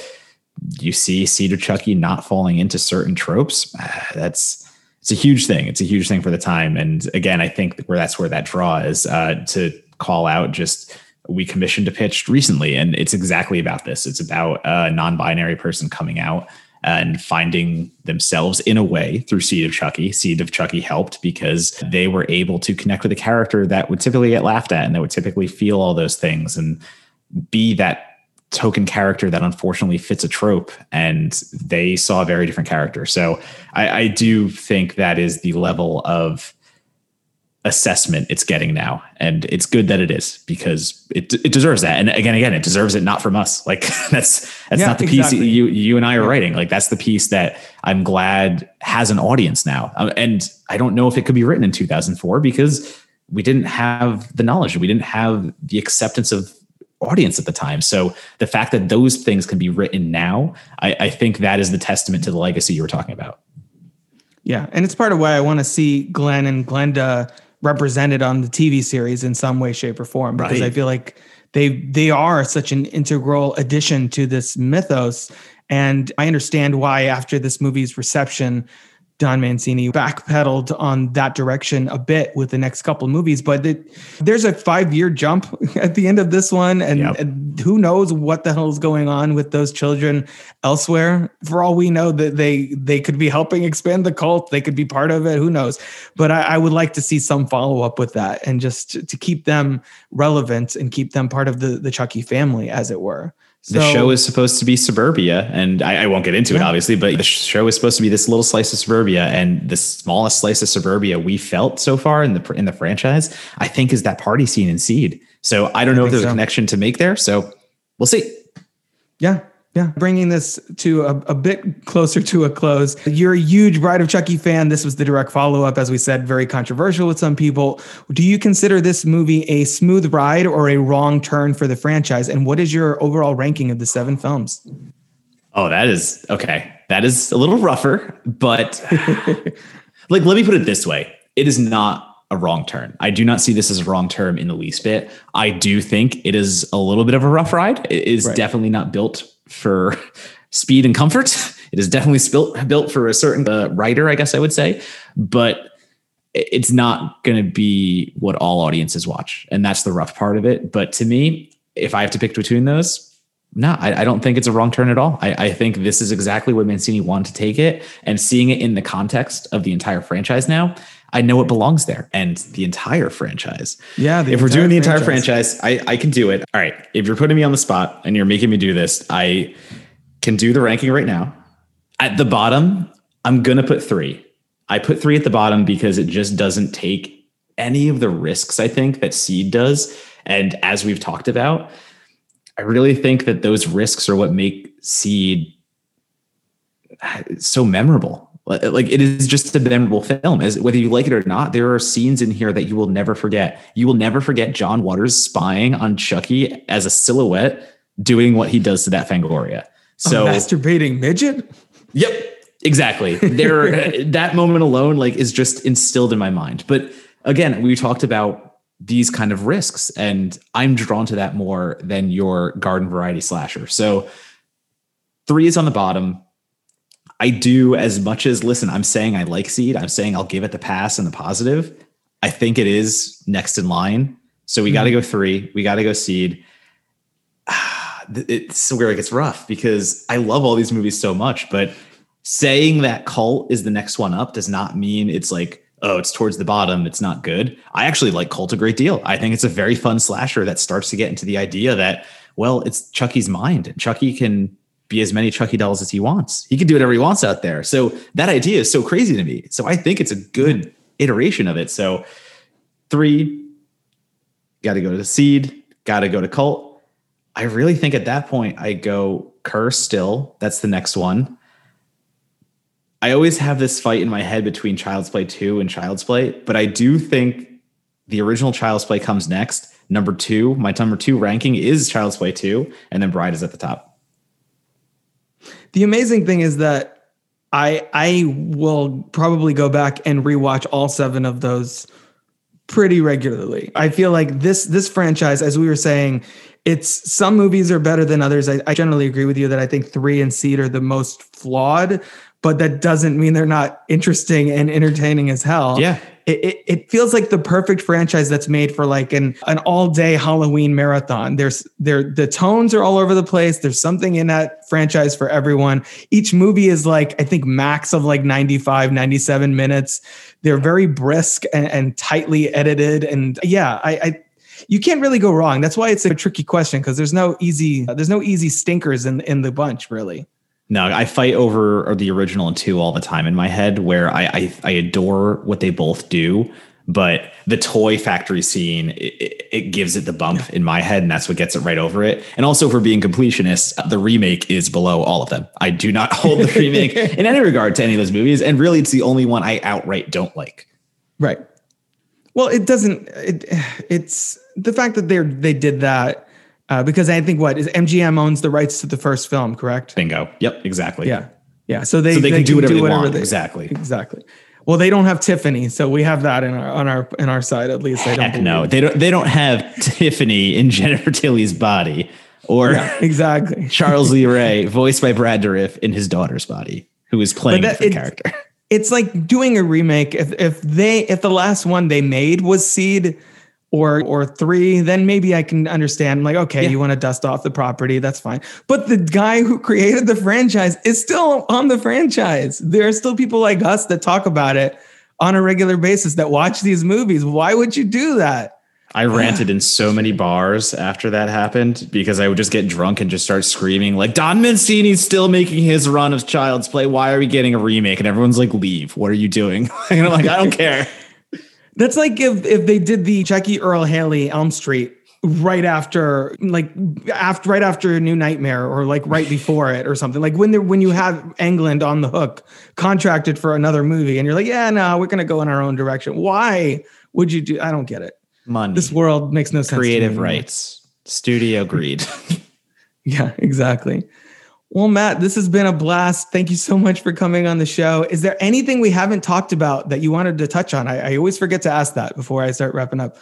S2: you see Seed of Chucky not falling into certain tropes, that's it's a huge thing. It's a huge thing for the time. And again, I think where that's where that draw is uh, to call out just we commissioned a pitch recently, and it's exactly about this. It's about a non-binary person coming out and finding themselves in a way through Seed of Chucky. Seed of Chucky helped because they were able to connect with a character that would typically get laughed at and that would typically feel all those things and be that token character that unfortunately fits a trope and they saw a very different character so I, I do think that is the level of assessment it's getting now. And it's good that it is because it it deserves that. And again again it deserves it not from us. Like that's that's yeah, not the exactly. piece you you and I are writing. Like that's the piece that I'm glad has an audience now. Um, and I don't know if it could be written in 2004 because we didn't have the knowledge. We didn't have the acceptance of audience at the time. So the fact that those things can be written now I, I think that is the testament to the legacy you were talking about.
S1: Yeah. And it's part of why I want to see Glenn and Glenda represented on the TV series in some way, shape, or form because right. I feel like they they are such an integral addition to this mythos. And I understand why after this movie's reception, Don Mancini backpedaled on that direction a bit with the next couple of movies, but it, there's a five year jump at the end of this one, and, yep. and, who knows what the hell is going on with those children elsewhere? For all we know, that they they could be helping expand the cult, they could be part of it. Who knows? But I, I would like to see some follow up with that, and just to, to keep them relevant and keep them part of the the Chucky family, as it were.
S2: So, the show is supposed to be suburbia, and I, I won't get into yeah. it obviously, but the show is supposed to be this little slice of suburbia, and the smallest slice of suburbia we felt so far in the in the franchise, I think, is that party scene in Seed. So I don't know I if there's so. a connection to make there. So we'll see.
S1: Yeah, yeah, bringing this to a, a, bit closer to a close. You're a huge Bride of Chucky fan. This was the direct follow up, as we said, very controversial with some people. Do you consider this movie a smooth ride or a wrong turn for the franchise? And what is your overall ranking of the seven films?
S2: Oh, that is okay. That is a little rougher, but like, let me put it this way it is not a wrong turn. I do not see this as a wrong term in the least bit. I do think it is a little bit of a rough ride. It is right. definitely not built for speed and comfort. It is definitely built built for a certain uh, writer, I guess I would say, but it's not going to be what all audiences watch, and that's the rough part of it. But to me, if I have to pick between those, no, I, I, don't think it's a wrong turn at all. I, I, think this is exactly what Mancini wanted to take it, and seeing it in the context of the entire franchise now, I know it belongs there and the entire franchise.
S1: Yeah.
S2: if we're doing the entire franchise, I, I can do it. All right. If you're putting me on the spot and you're making me do this, I can do the ranking right now. At the bottom, I'm going to put three. I put three at the bottom because it just doesn't take any of the risks, I think, that Seed does. And as we've talked about, I really think that those risks are what make Seed so memorable Like it is just a memorable film. As whether you like it or not, there are scenes in here that you will never forget. You will never forget John Waters spying on Chucky as a silhouette doing what he does to that Fangoria. So
S1: a masturbating midget.
S2: Yep, exactly. There, that moment alone, like, is just instilled in my mind. But again, we talked about these kind of risks, and I'm drawn to that more than your garden variety slasher. So three is on the bottom. I do as much as listen. I'm saying I like Seed. I'm saying I'll give it the pass and the positive. I think it is next in line. So we mm-hmm. got to go three. We got to go Seed it's where it gets rough because I love all these movies so much, but saying that Cult is the next one up does not mean it's like, oh, it's towards the bottom. It's not good. I actually like Cult a great deal. I think it's a very fun slasher that starts to get into the idea that, well, it's Chucky's mind and Chucky can be as many Chucky dolls as he wants. He can do whatever he wants out there. So that idea is so crazy to me. So I think it's a good iteration of it. So three, got to go to Seed, got to go to Cult I really think at that point I go Curse still. That's the next one. I always have this fight in my head between Child's Play 2 and Child's Play, but I do think the original Child's Play comes next. Number two, my number two ranking is Child's Play 2, and then Bride is at the top.
S1: The amazing thing is that I I will probably go back and rewatch all seven of those pretty regularly. I feel like this this franchise, as we were saying, it's some movies are better than others. I, I generally agree with you that I think three and Seed are the most flawed, but that doesn't mean they're not interesting and entertaining as hell.
S2: Yeah.
S1: It, it, feels like the perfect franchise that's made for like an, an all day Halloween marathon. There's there the tones are all over the place. There's something in that franchise for everyone. Each movie is like I think max of like 95, 97 minutes. They're very brisk and, and tightly edited. And yeah, I, I you can't really go wrong. That's why it's a tricky question because there's no easy there's no easy stinkers in in the bunch really.
S2: No, I fight over the original and two all the time in my head, where I I, I adore what they both do, but the toy factory scene it, it, gives it the bump in my head, and that's what gets it right over it. And also, for being completionists, the remake is below all of them. I do not hold the remake in any regard to any of those movies, and really, it's the only one I outright don't like.
S1: Right. Well, it doesn't. It, it's the fact that they they did that uh, because I think what is MGM owns the rights to the first film, correct?
S2: Bingo. Yep. Exactly.
S1: Yeah. Yeah. So they
S2: so they, they can, do whatever, do whatever they want.
S1: They,
S2: exactly.
S1: Exactly. Well, they don't have Tiffany, so we have that in our on our in our side at least.
S2: I don't no, they don't. They don't have Tiffany in Jennifer Tilly's body, or
S1: yeah, exactly
S2: Charles Lee Ray, voiced by Brad Dourif, in his daughter's body, who is playing that, the character.
S1: It's like doing a remake. If if they if the last one they made was Seed, or or three, then maybe I can understand. I'm Like, okay, yeah. you want to dust off the property, that's fine. But the guy who created the franchise is still on the franchise. There are still people like us that talk about it on a regular basis that watch these movies. Why would you do that?
S2: I ranted in so many bars after that happened because I would just get drunk and just start screaming like Don Mancini's still making his run of Child's Play. Why are we getting a remake? And everyone's like, "Leave! What are you doing?" and I'm like, "I don't care."
S1: That's like if if they did the Jackie Earle Haley Elm Street right after like after right after New Nightmare or like right before it or something. Like when they when you have Englund on the hook contracted for another movie and you're like, yeah, no, we're gonna go in our own direction. Why would you do I don't get it.
S2: Money.
S1: This world makes no sense.
S2: Creative rights. Studio greed.
S1: yeah, exactly. Well, Matt, this has been a blast. Thank you so much for coming on the show. Is there anything we haven't talked about that you wanted to touch on? I, I always forget to ask that before I start wrapping up.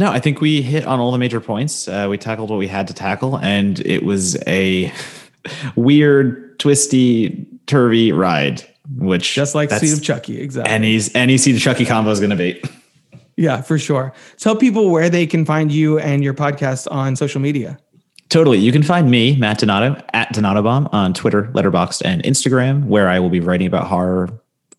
S2: No, I think we hit on all the major points. Uh, we tackled what we had to tackle, and it was a weird, twisty, turvy ride. Which
S1: just like Seed of Chucky, exactly.
S2: Any any Seed of Chucky combo is going to be.
S1: Yeah, for sure. Tell people where they can find you and your podcast on social media.
S2: Totally. You can find me, Matt Donato, at Donato Bomb on Twitter, Letterboxd, and Instagram, where I will be writing about horror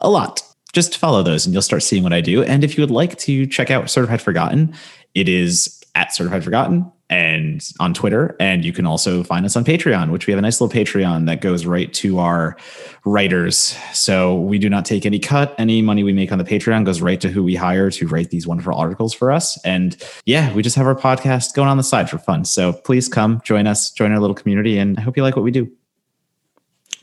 S2: a lot. Just follow those and you'll start seeing what I do. And if you would like to check out Certified Forgotten, it is at Certified Forgotten and on Twitter. And you can also find us on Patreon, which we have a nice little Patreon that goes right to our writers. So we do not take any cut. Any money we make on the Patreon goes right to who we hire to write these wonderful articles for us. And yeah, we just have our podcast going on the side for fun. So please come join us, join our little community, and I hope you like what we do.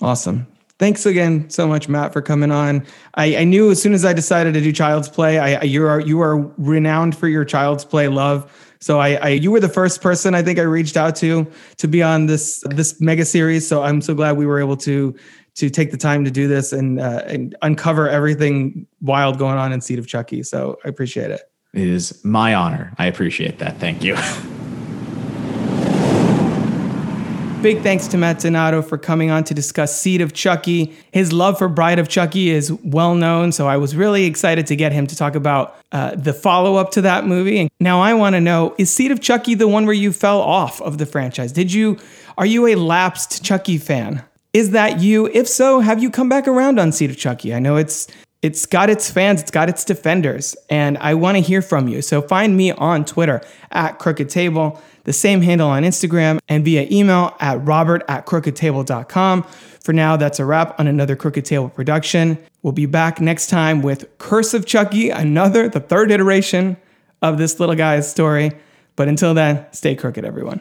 S1: Awesome. Thanks again so much, Matt, for coming on. I, I knew as soon as I decided to do Child's Play, I, you are you are renowned for your Child's Play love. So I, I you were the first person I think I reached out to to be on this this mega series. So I'm so glad we were able to to take the time to do this and uh, and uncover everything wild going on in Seed of Chucky. So I appreciate it.
S2: It is my honor. I appreciate that. Thank you.
S1: Big thanks to Matt Donato for coming on to discuss Seed of Chucky. His love for Bride of Chucky is well known, so I was really excited to get him to talk about uh, the follow up to that movie. And now I want to know: Is Seed of Chucky the one where you fell off of the franchise? Did you? Are you a lapsed Chucky fan? Is that you? If so, have you come back around on Seed of Chucky? I know it's it's got its fans, it's got its defenders, and I want to hear from you. So find me on Twitter at Crooked Table the same handle on Instagram, and via email at robert at crookedtable.com. For now, that's a wrap on another Crooked Table production. We'll be back next time with Curse of Chucky, another, the third iteration of this little guy's story. But until then, stay crooked, everyone.